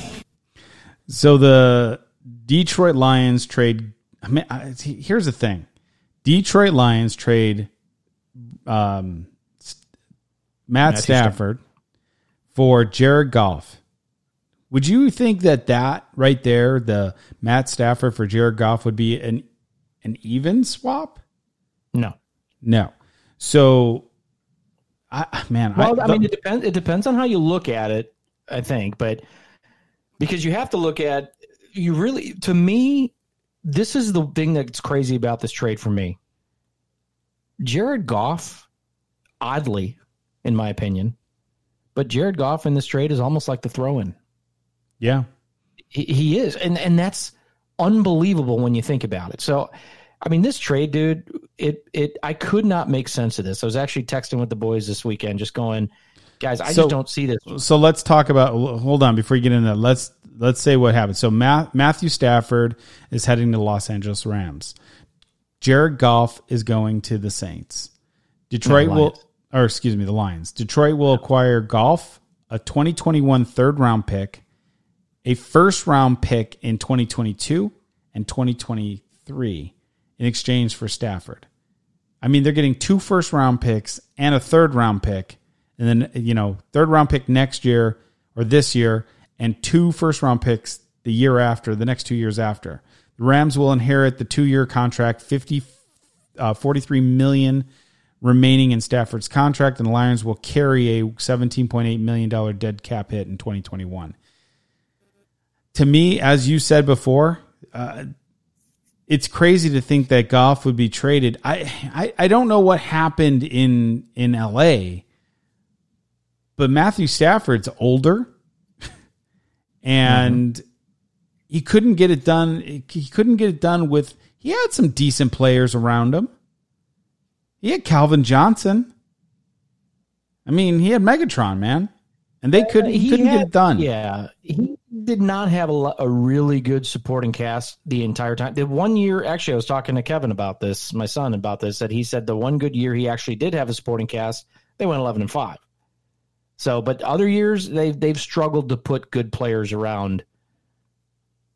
So the Detroit Lions trade. I mean, I- here's the thing: Detroit Lions trade um, S- Matt Matthew Stafford for Jared Goff. Would you think that that right there, the Matt Stafford for Jared Goff, would be an an even swap? No. No. So, I man, Well, I, the- mean, it depends. It depends on how you look at it. I think, but because you have to look at you really to me, this is the thing that's crazy about this trade for me. Jared Goff, oddly, in my opinion, but Jared Goff in this trade is almost like the throw-in. yeah, He, he is, and and that's unbelievable when you think about it. So, I mean, this trade, dude, it it I could not make sense of this. I was actually texting with the boys this weekend, just going, guys, I So- just don't see this. so let's talk about hold on before you get into that let's let's say what happened so Ma- matthew stafford is heading to los angeles rams jared goff is going to the saints detroit No, will or excuse me the lions detroit will acquire goff a 2021 third round pick a first round pick in 2022 and 2023 in exchange for stafford I mean, they're getting two first round picks and a third round pick, and then you know, third round pick next year or this year, and two first round picks the year after, the next two years after. The Rams will inherit the two year contract, 50, uh, 43 million remaining in Stafford's contract, and the Lions will carry a $17.8 million dead cap hit in 2021. To me, as you said before, uh, it's crazy to think that Goff would be traded. I, I I don't know what happened in in L.A., but Matthew Stafford's older, <laughs> and he couldn't get it done. He couldn't get it done with. He had some decent players around him. He had Calvin Johnson. I mean, he had Megatron, man, and they couldn't. He, couldn't had- get it done. Yeah, he did not have a, a really good supporting cast the entire time. The one year, actually, I was talking to Kevin about this, my son about this. That he said the one good year he actually did have a supporting cast, they went eleven and five. So, but other years they've they've struggled to put good players around.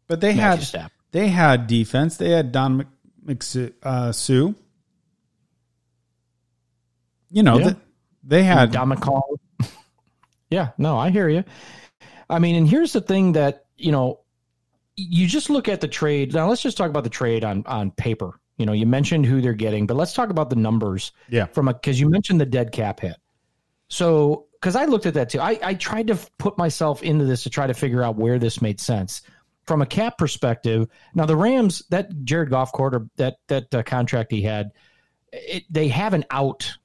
But they had they had defense. They had Don Mc, Mc, uh, Sue. You know, Yeah. th- they had Don McCall. <laughs> yeah, no, I hear you. I mean, and here's the thing that you know, you just look at the trade. Now, let's just talk about the trade on on paper. You know, you mentioned who they're getting, but let's talk about the numbers. Yeah. From a because you mentioned the dead cap hit. So, because I looked at that too, I, I tried to put myself into this to try to figure out where this made sense from a cap perspective. Now, the Rams, that Jared Goff quarter, that that uh, contract he had, it, they have an out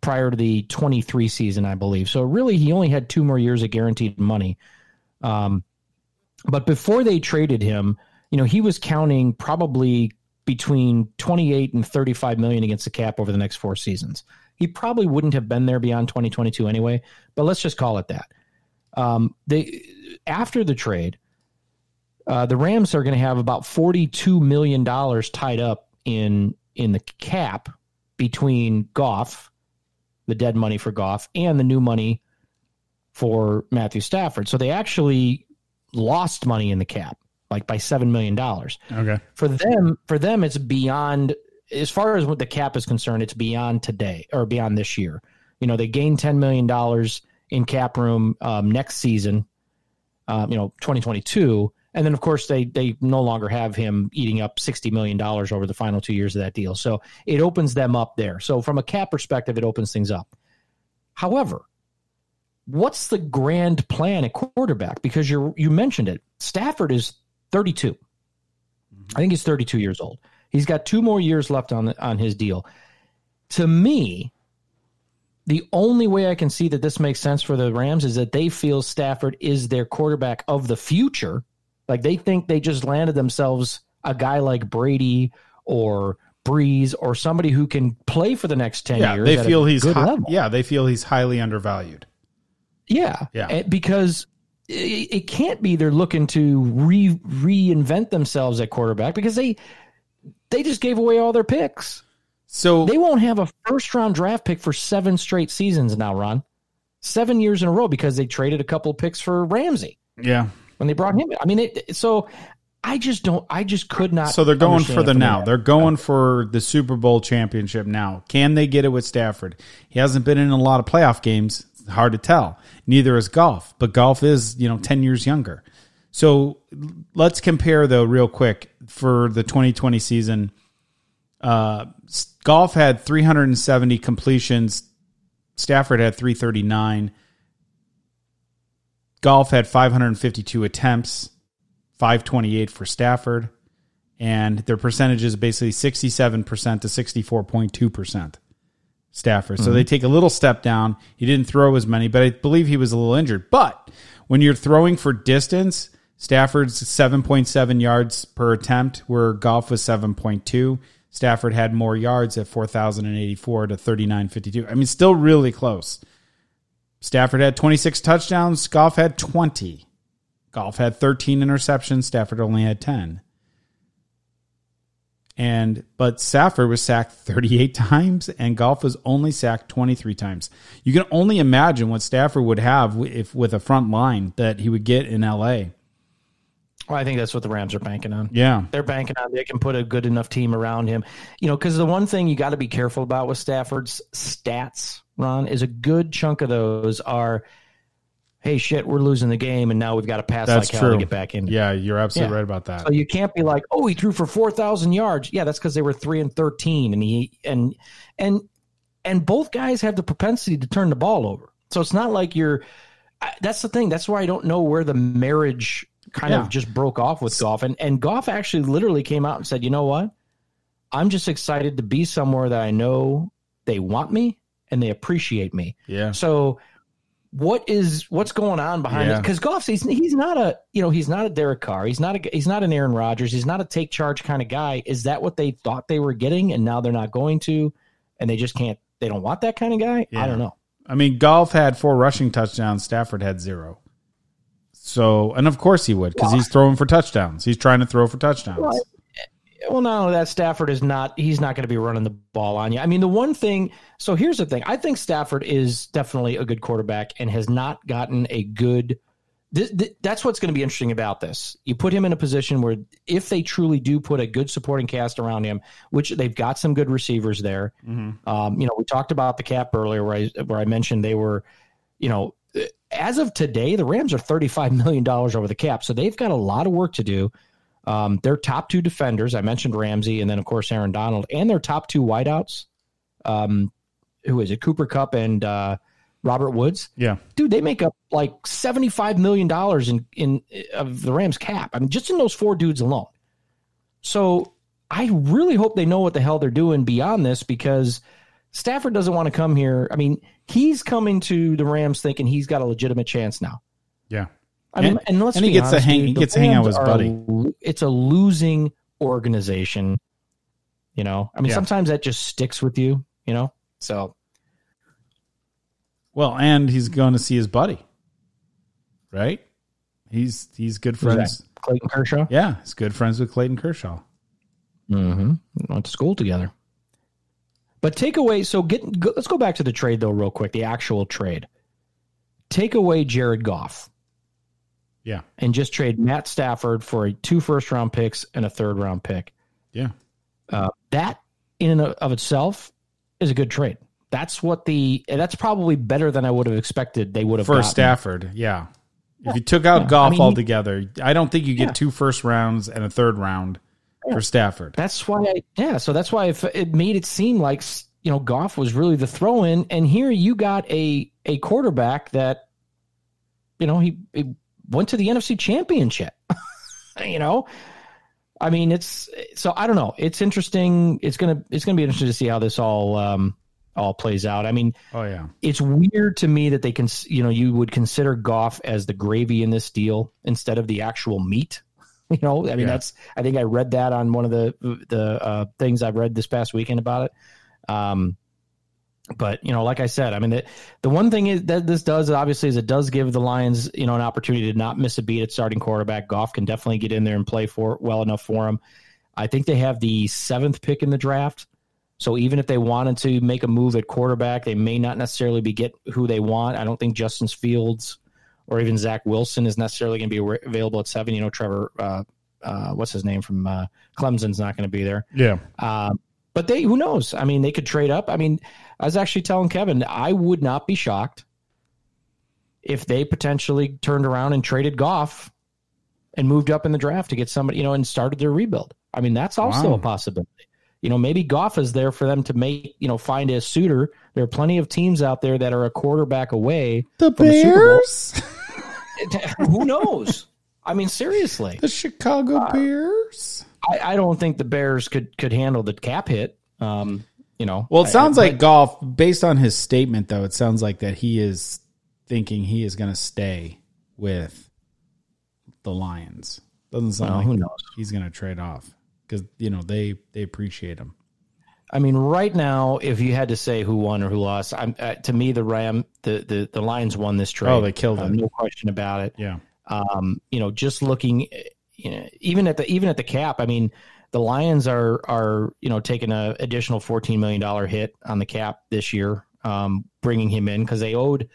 prior to the 23 season, I believe. So really, he only had two more years of guaranteed money. Um, but before they traded him, you know, he was counting probably between 28 and 35 million against the cap over the next four seasons. He probably wouldn't have been there beyond 2022 anyway, but let's just call it that. Um, they after the trade, uh, the Rams are going to have about 42 million dollars tied up in in the cap between Goff, the dead money for Goff, and the new money for Matthew Stafford. So they actually lost money in the cap, like by seven million dollars. okay. For them, for them, it's beyond as far as what the cap is concerned. It's beyond today or beyond this year. You know, they gained ten million dollars in cap room um, next season. Um, you know, twenty twenty two. And then, of course, they they no longer have him eating up sixty million dollars over the final two years of that deal. So it opens them up there. So from a cap perspective, it opens things up. However, what's the grand plan at quarterback? Because you you mentioned it. Stafford is 32. I think he's 32 years old. He's got two more years left on on his deal. To me, the only way I can see that this makes sense for the Rams is that they feel Stafford is their quarterback of the future. Like they think they just landed themselves a guy like Brady or Brees or somebody who can play for the next 10 Yeah, years. they feel he's hi- yeah they feel he's highly undervalued. Yeah. Yeah. Because it, it can't be they're looking to re reinvent themselves at quarterback because they they just gave away all their picks. So They won't have a first round draft pick for seven straight seasons now, Ron. Seven years in a row because they traded a couple picks for Ramsey yeah, when they brought him in. I mean, it, so I just don't, I just could not. so they're going for the now. there. They're going for the Super Bowl championship now. Can they get it with Stafford? He hasn't been in a lot of playoff games. Hard to tell. Neither is Goff, but Goff is you know ten years younger. So let's compare though real quick for the 2020 season. Uh, Goff had 370 completions. Stafford had 339. Goff had 552 attempts, 528 for Stafford, and their percentage is basically 67% to 64.2%. Stafford. So mm-hmm. they take a little step down. He didn't throw as many, but I believe he was a little injured. But when you're throwing for distance, Stafford's 7.7 yards per attempt, where Goff was 7.2. Stafford had more yards at 4,084 to 3,952. I mean, still really close. Stafford had 26 touchdowns. Goff had 20. Goff had 13 interceptions. Stafford only had 10. And but Stafford was sacked 38 <laughs> times and Goff was only sacked 23 times. You can only imagine what Stafford would have if with a front line that he would get in LA. Well, I think that's what the Rams are banking on. Yeah. They're banking on they can put a good enough team around him. You know, because the one thing you got to be careful about with Stafford's stats, Ron, is a good chunk of those are, hey, shit, we're losing the game, and now we've got to pass That's like hell true. to get back in. Yeah, you're absolutely Yeah. right about that. So you can't be like, oh, he threw for four thousand yards. Yeah, that's because they were three and thirteen, and he and and and both guys have the propensity to turn the ball over. So it's not like you're. That's the thing. That's why I don't know where the marriage kind Yeah. of just broke off with Goff, and and Goff actually literally came out and said, "You know what? I'm just excited to be somewhere that I know they want me and they appreciate me." Yeah. So what is what's going on behind Yeah. it? Because Goff, he's he's not a you know he's not a Derek Carr. He's not a he's not an Aaron Rodgers. He's not a take charge kind of guy. Is that what they thought they were getting, and now they're not going to, and they just can't. They don't want that kind of guy. Yeah. I don't know. I mean, Goff had four rushing touchdowns. Stafford had zero. So, and of course he would because he's throwing for touchdowns. He's trying to throw for touchdowns. Well, Well, not only that, Stafford is not. He's not going to be running the ball on you. I mean, the one thing. So here's the thing. I think Stafford is definitely a good quarterback and has not gotten a good. Th- th- that's what's going to be interesting about this. You put him in a position where, if they truly do put a good supporting cast around him, which they've got some good receivers there. Um, you know, we talked about the cap earlier, where I where I mentioned they were, you know, as of today, the Rams are thirty five million dollars over the cap, so they've got a lot of work to do. Um, their top two defenders, I mentioned Ramsey, and then of course Aaron Donald, and their top two wideouts, um, who is it? Cooper Kupp and uh, Robert Woods. Yeah. Dude, they make up like seventy five million dollars in in of the Rams cap. I mean, just in those four dudes alone. So I really hope they know what the hell they're doing beyond this because Stafford doesn't want to come here. I mean, he's coming to the Rams thinking he's got a legitimate chance now. Yeah. I mean, And- and, let's and he gets to honest, hang- dude, he gets to hang out with his buddy. are It's a losing organization. You know, I mean, Yeah. sometimes that just sticks with you. You know, so Well, and he's going to see his buddy. Right? He's he's good friends. Clayton Kershaw. Yeah, he's good friends with Clayton Kershaw. Mm-hmm. Went to school together. But take away. So get. Go, let's go back to the trade though, real quick. The actual trade. Take away Jared Goff Yeah. and just trade Matt Stafford for a two first round picks and a third round pick. Yeah. Uh, that in and of itself is a good trade. That's what the. That's probably better than I would have expected. They would have For gotten. Stafford, yeah. If you took out Yeah. Goff I mean, altogether, I don't think you get Yeah. two first rounds and a third round for Stafford. That's why I yeah. So that's why it made it seem like you know Goff was really the throw in, and here you got a a quarterback that you know he, he went to the NFC Championship. <laughs> you know, I mean it's so I don't know. It's interesting. It's gonna it's gonna be interesting to see how this all um all plays out. I mean, Oh yeah. it's weird to me that they can you know you would consider Goff as the gravy in this deal instead of the actual meat. <laughs> You know, I mean Yeah. that's I think I read that on one of the the uh, things I've read this past weekend about it. Um, but you know, like I said, I mean the the one thing is that this does obviously is it does give the Lions you know an opportunity to not miss a beat at starting quarterback. Goff can definitely get in there and play for well enough for him. I think they have the seventh pick in the draft. So even if they wanted to make a move at quarterback, they may not necessarily be get who they want. I don't think Justin Fields or even Zach Wilson is necessarily going to be re- available at seven. You know, Trevor, uh, uh, what's his name from uh, Clemson's not going to be there. Yeah. Um, but they, who knows? I mean, they could trade up. I mean, I was actually telling Kevin, I would not be shocked if they potentially turned around and traded Goff and moved up in the draft to get somebody, you know, and started their rebuild. I mean, that's also Wow. a possibility. You know, maybe Goff is there for them to make, you know, find a suitor. There are plenty of teams out there that are a quarterback away. The Bears? <laughs> Who knows? I mean, seriously. the Chicago Bears? I, I don't think the Bears could could handle the cap hit. Um, you know, Well, it sounds I- like Goff, based on his statement, though, it sounds like that he is thinking he is going to stay with the Lions. Doesn't sound Well, like who knows? he's going to trade off because, you know, they, they appreciate him. I mean, right now, if you had to say who won or who lost, I'm uh, to me the Ram the the the Lions won this trade. Oh, they killed it. no question about it. Yeah. Um, you know, just looking, you know, even at the even at the cap, I mean, the Lions are are you know taking an additional fourteen million dollar hit on the cap this year, um, bringing him in because they owed.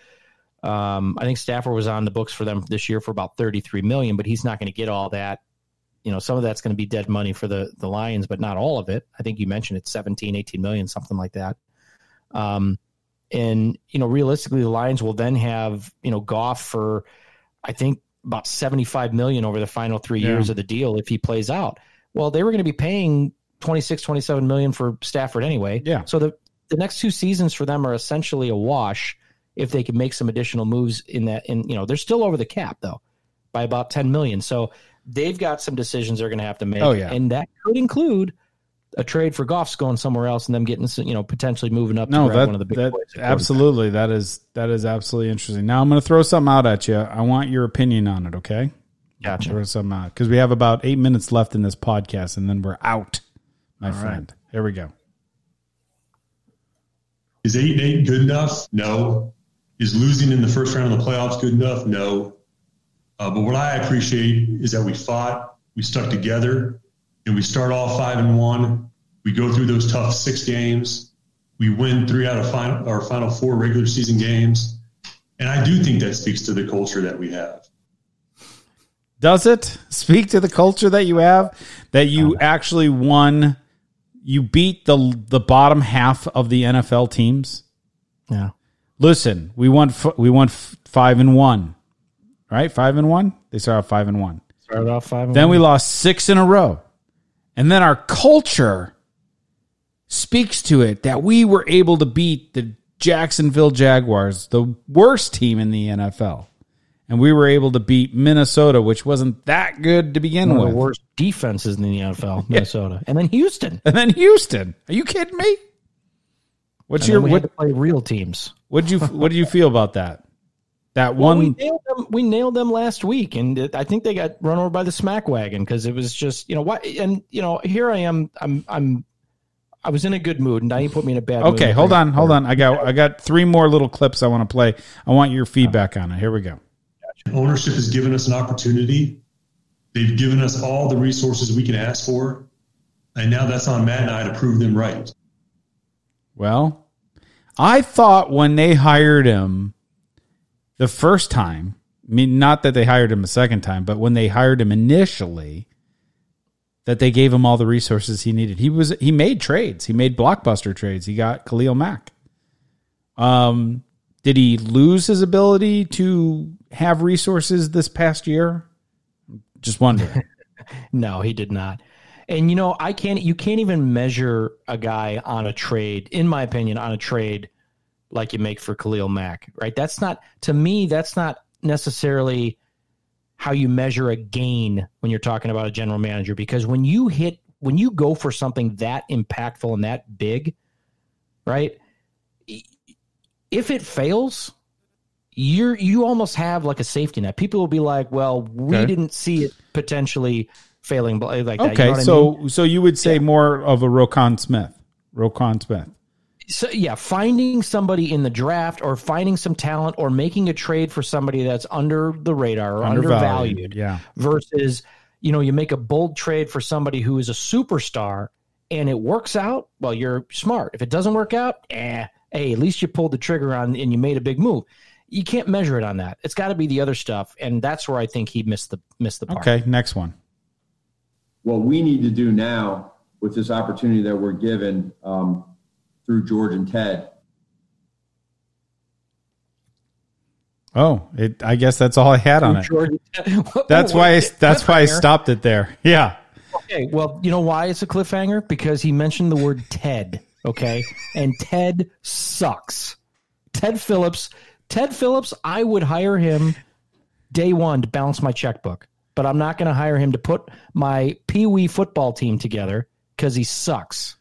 Um, I think Stafford was on the books for them this year for about thirty three million, but he's not going to get all that. You know, some of that's going to be dead money for the the Lions, but not all of it. I think you mentioned it's 17, 18 million, something like that. Um, and you know, realistically, the Lions will then have you know Goff for, I think about seventy five million over the final three Yeah. years of the deal if he plays out. Well, they were going to be paying 26, 27 million for Stafford anyway. Yeah. So the the next two seasons for them are essentially a wash if they can make some additional moves in that. In you know, they're still over the cap though, by about 10 million. So they've got some decisions they're going to have to make. Oh, yeah. And that could include a trade for Goff's going somewhere else and them getting, some- you know, potentially moving up No, that, one of the big that absolutely that is that is absolutely interesting. Now I'm going to throw something out at you. I want your opinion on it. Okay, Gotcha. throw something out because we have about eight minutes left in this podcast, and then we're out, my friend. Here we go. Is eight and eight good enough? No. Is losing in the first round of the playoffs good enough? No. Uh, but what I appreciate is that we fought, we stuck together, and we start off five and one. We go through those tough six games. We win three out of final, our final four regular season games. And I do think that speaks to the culture that we have. Does it speak to the culture that you have that you actually won? You beat the the bottom half of the NFL teams. Yeah. Listen, we won f- we won f- five and one, right? Five and one. They started off five and one. Started off five. and Then we lost six in a row. And then our culture speaks to it that we were able to beat the Jacksonville Jaguars, the worst team in the NFL. And we were able to beat Minnesota, which wasn't that good to begin one of with. the worst defenses in the NFL, <laughs> Minnesota, and then Houston. And then Houston. Are you kidding me? What's And your we what play real teams. what you <laughs> what do you feel about that? That Well, we one nailed them. We nailed them last week, and I think they got run over by the smack wagon because it was just you know what. And you know, here I am. I'm I'm I was in a good mood, and now you put me in a bad. mood. Okay, hold on, hold on. I got I got three more little clips I want to play. I want your feedback on it. Here we go. Ownership has given us an opportunity. They've given us all the resources we can ask for. And now that's on Matt and I to prove them right. Well, I thought when they hired him the first time, I mean, not that they hired him a second time, but when they hired him initially, that they gave him all the resources he needed. He was he made trades. He made blockbuster trades. He got Khalil Mack. Um, did he lose his ability to have resources this past year? Just wondering. <laughs> No, he did not. And you know, I can't. You can't even measure a guy on a trade, in my opinion, on a trade like you make for Khalil Mack. Right? That's not to me. That's not necessarily how you measure a gain when you're talking about a general manager. Because when you hit, when you go for something that impactful and that big, right? If it fails, you're you almost have like a safety net. People will be like, "Well, we Okay. didn't see it potentially failing like that." You okay, know what I so mean? so you would say more of a Roquan Smith. Roquan Smith. so yeah, finding somebody in the draft or finding some talent or making a trade for somebody that's under the radar or undervalued, Yeah. versus you know you make a bold trade for somebody who is a superstar and it works out. Well, you're smart. If it doesn't work out, eh, hey, at least you pulled the trigger on and you made a big move. You can't measure it on that. It's got to be the other stuff, and that's where I think he missed the missed the part. Okay, next one. what we need to do now with this opportunity that we're given um, through George and Ted. Oh, it. I guess that's all I had on it. <laughs> That's why. I, that's why I stopped it there. Yeah. Okay, well, you know why it's a cliffhanger? Because he mentioned the word Ted, okay? And Ted sucks. Ted Phillips, Ted Phillips, I would hire him day one to balance my checkbook, but I'm not going to hire him to put my Pee Wee football team together because he sucks.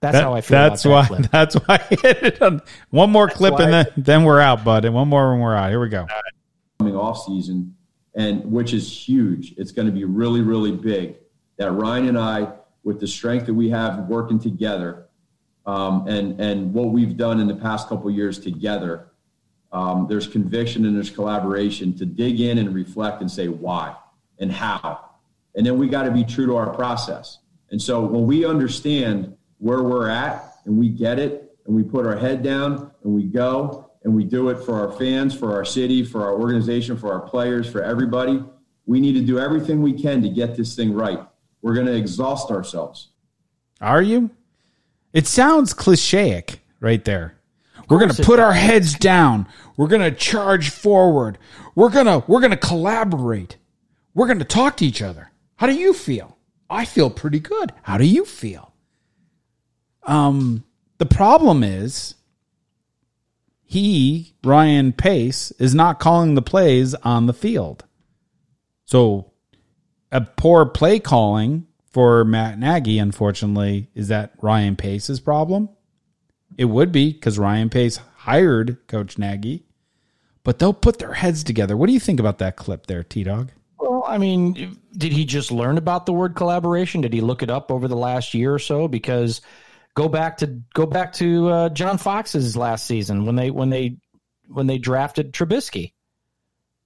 That's That- how I feel. that's about why. that clip. <laughs> That's why I hit it on one more clip and then then we're out, bud. And one more and we're out. Here we go. coming off season, and which is huge. It's going to be really, really big. That Ryan and I, with the strength that we have working together, um, and and what we've done in the past couple years together, um, there's conviction and there's collaboration to dig in and reflect and say why and how, and then we got to be true to our process. And so when we understand where we're at and we get it, and we put our head down and we go and we do it for our fans, for our city, for our organization, for our players, for everybody. We need to do everything we can to get this thing right. We're going to exhaust ourselves. Are you? It sounds clichéic right there. We're going to put our heads down. We're going to charge forward. We're going to we're going to collaborate. We're going to talk to each other. How do you feel? I feel pretty good. How do you feel? Um the problem is he, Ryan Pace, is not calling the plays on the field. So a poor play calling for Matt Nagy, unfortunately, is that Ryan Pace's problem? It would be because Ryan Pace hired Coach Nagy, but they'll put their heads together. What do you think about that clip there, T Dog? Well, I mean, did he just learn about the word collaboration? Did he look it up over the last year or so? Because go back to go back to uh, John Fox's last season when they when they when they drafted Trubisky.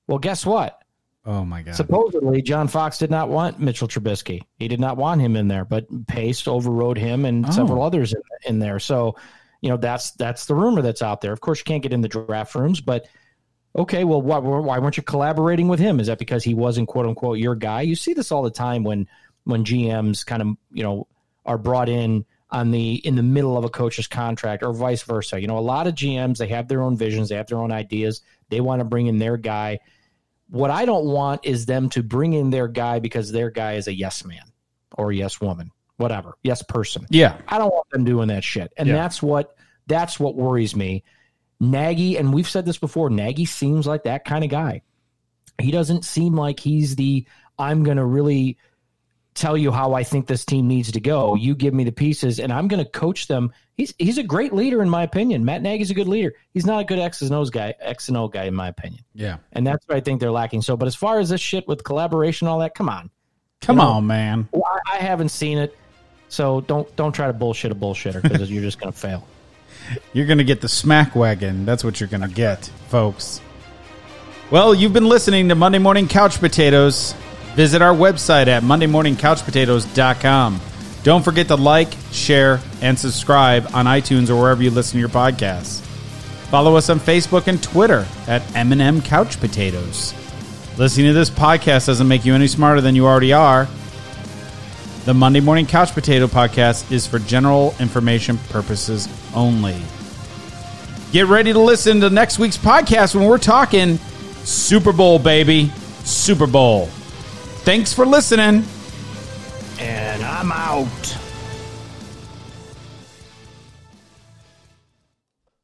Well, guess what? Oh my god! Supposedly, John Fox did not want Mitchell Trubisky. He did not want him in there, but Pace overrode him and Oh. several others in, in there. So, you know, that's that's the rumor that's out there. Of course, you can't get in the draft rooms, but okay, well, why, why weren't you collaborating with him? Is that because he wasn't quote unquote your guy? You see this all the time when when GMs kind of you know are brought in on the in the middle of a coach's contract or vice versa. You know, a lot of GMs they have their own visions, they have their own ideas. They want to bring in their guy. What I don't want is them to bring in their guy because their guy is a yes man or yes woman, whatever, yes person. Yeah, I don't want them doing that shit. And Yeah. that's what that's what worries me. Nagy, and we've said this before, Nagy seems like that kind of guy. He doesn't seem like he's the I'm going to really tell you how I think this team needs to go. You give me the pieces and I'm going to coach them. He's he's a great leader in my opinion. Matt Nagy's a good leader. He's not a good X and O's guy, X and O guy in my opinion. yeah. And that's what I think they're lacking. So, but as far as this shit with collaboration, all that, come on. Come You know- on, man. I, I haven't seen it, so don't don't try to bullshit a bullshitter because you're just going to fail. <laughs> You're going to get the smack wagon. That's what you're going to get, folks. Well, you've been listening to Monday Morning Couch Potatoes. Visit our website at mondaymorningcouchpotatoes.com. Don't forget to like, share, and subscribe on iTunes or wherever you listen to your podcasts. Follow us on Facebook and Twitter at M&M Couch Potatoes. Listening to this podcast doesn't make you any smarter than you already are. The Monday Morning Couch Potato Podcast is for general information purposes only. Get ready to listen to next week's podcast when we're talking Super Bowl, baby. Super Bowl. Thanks for listening. And I'm out.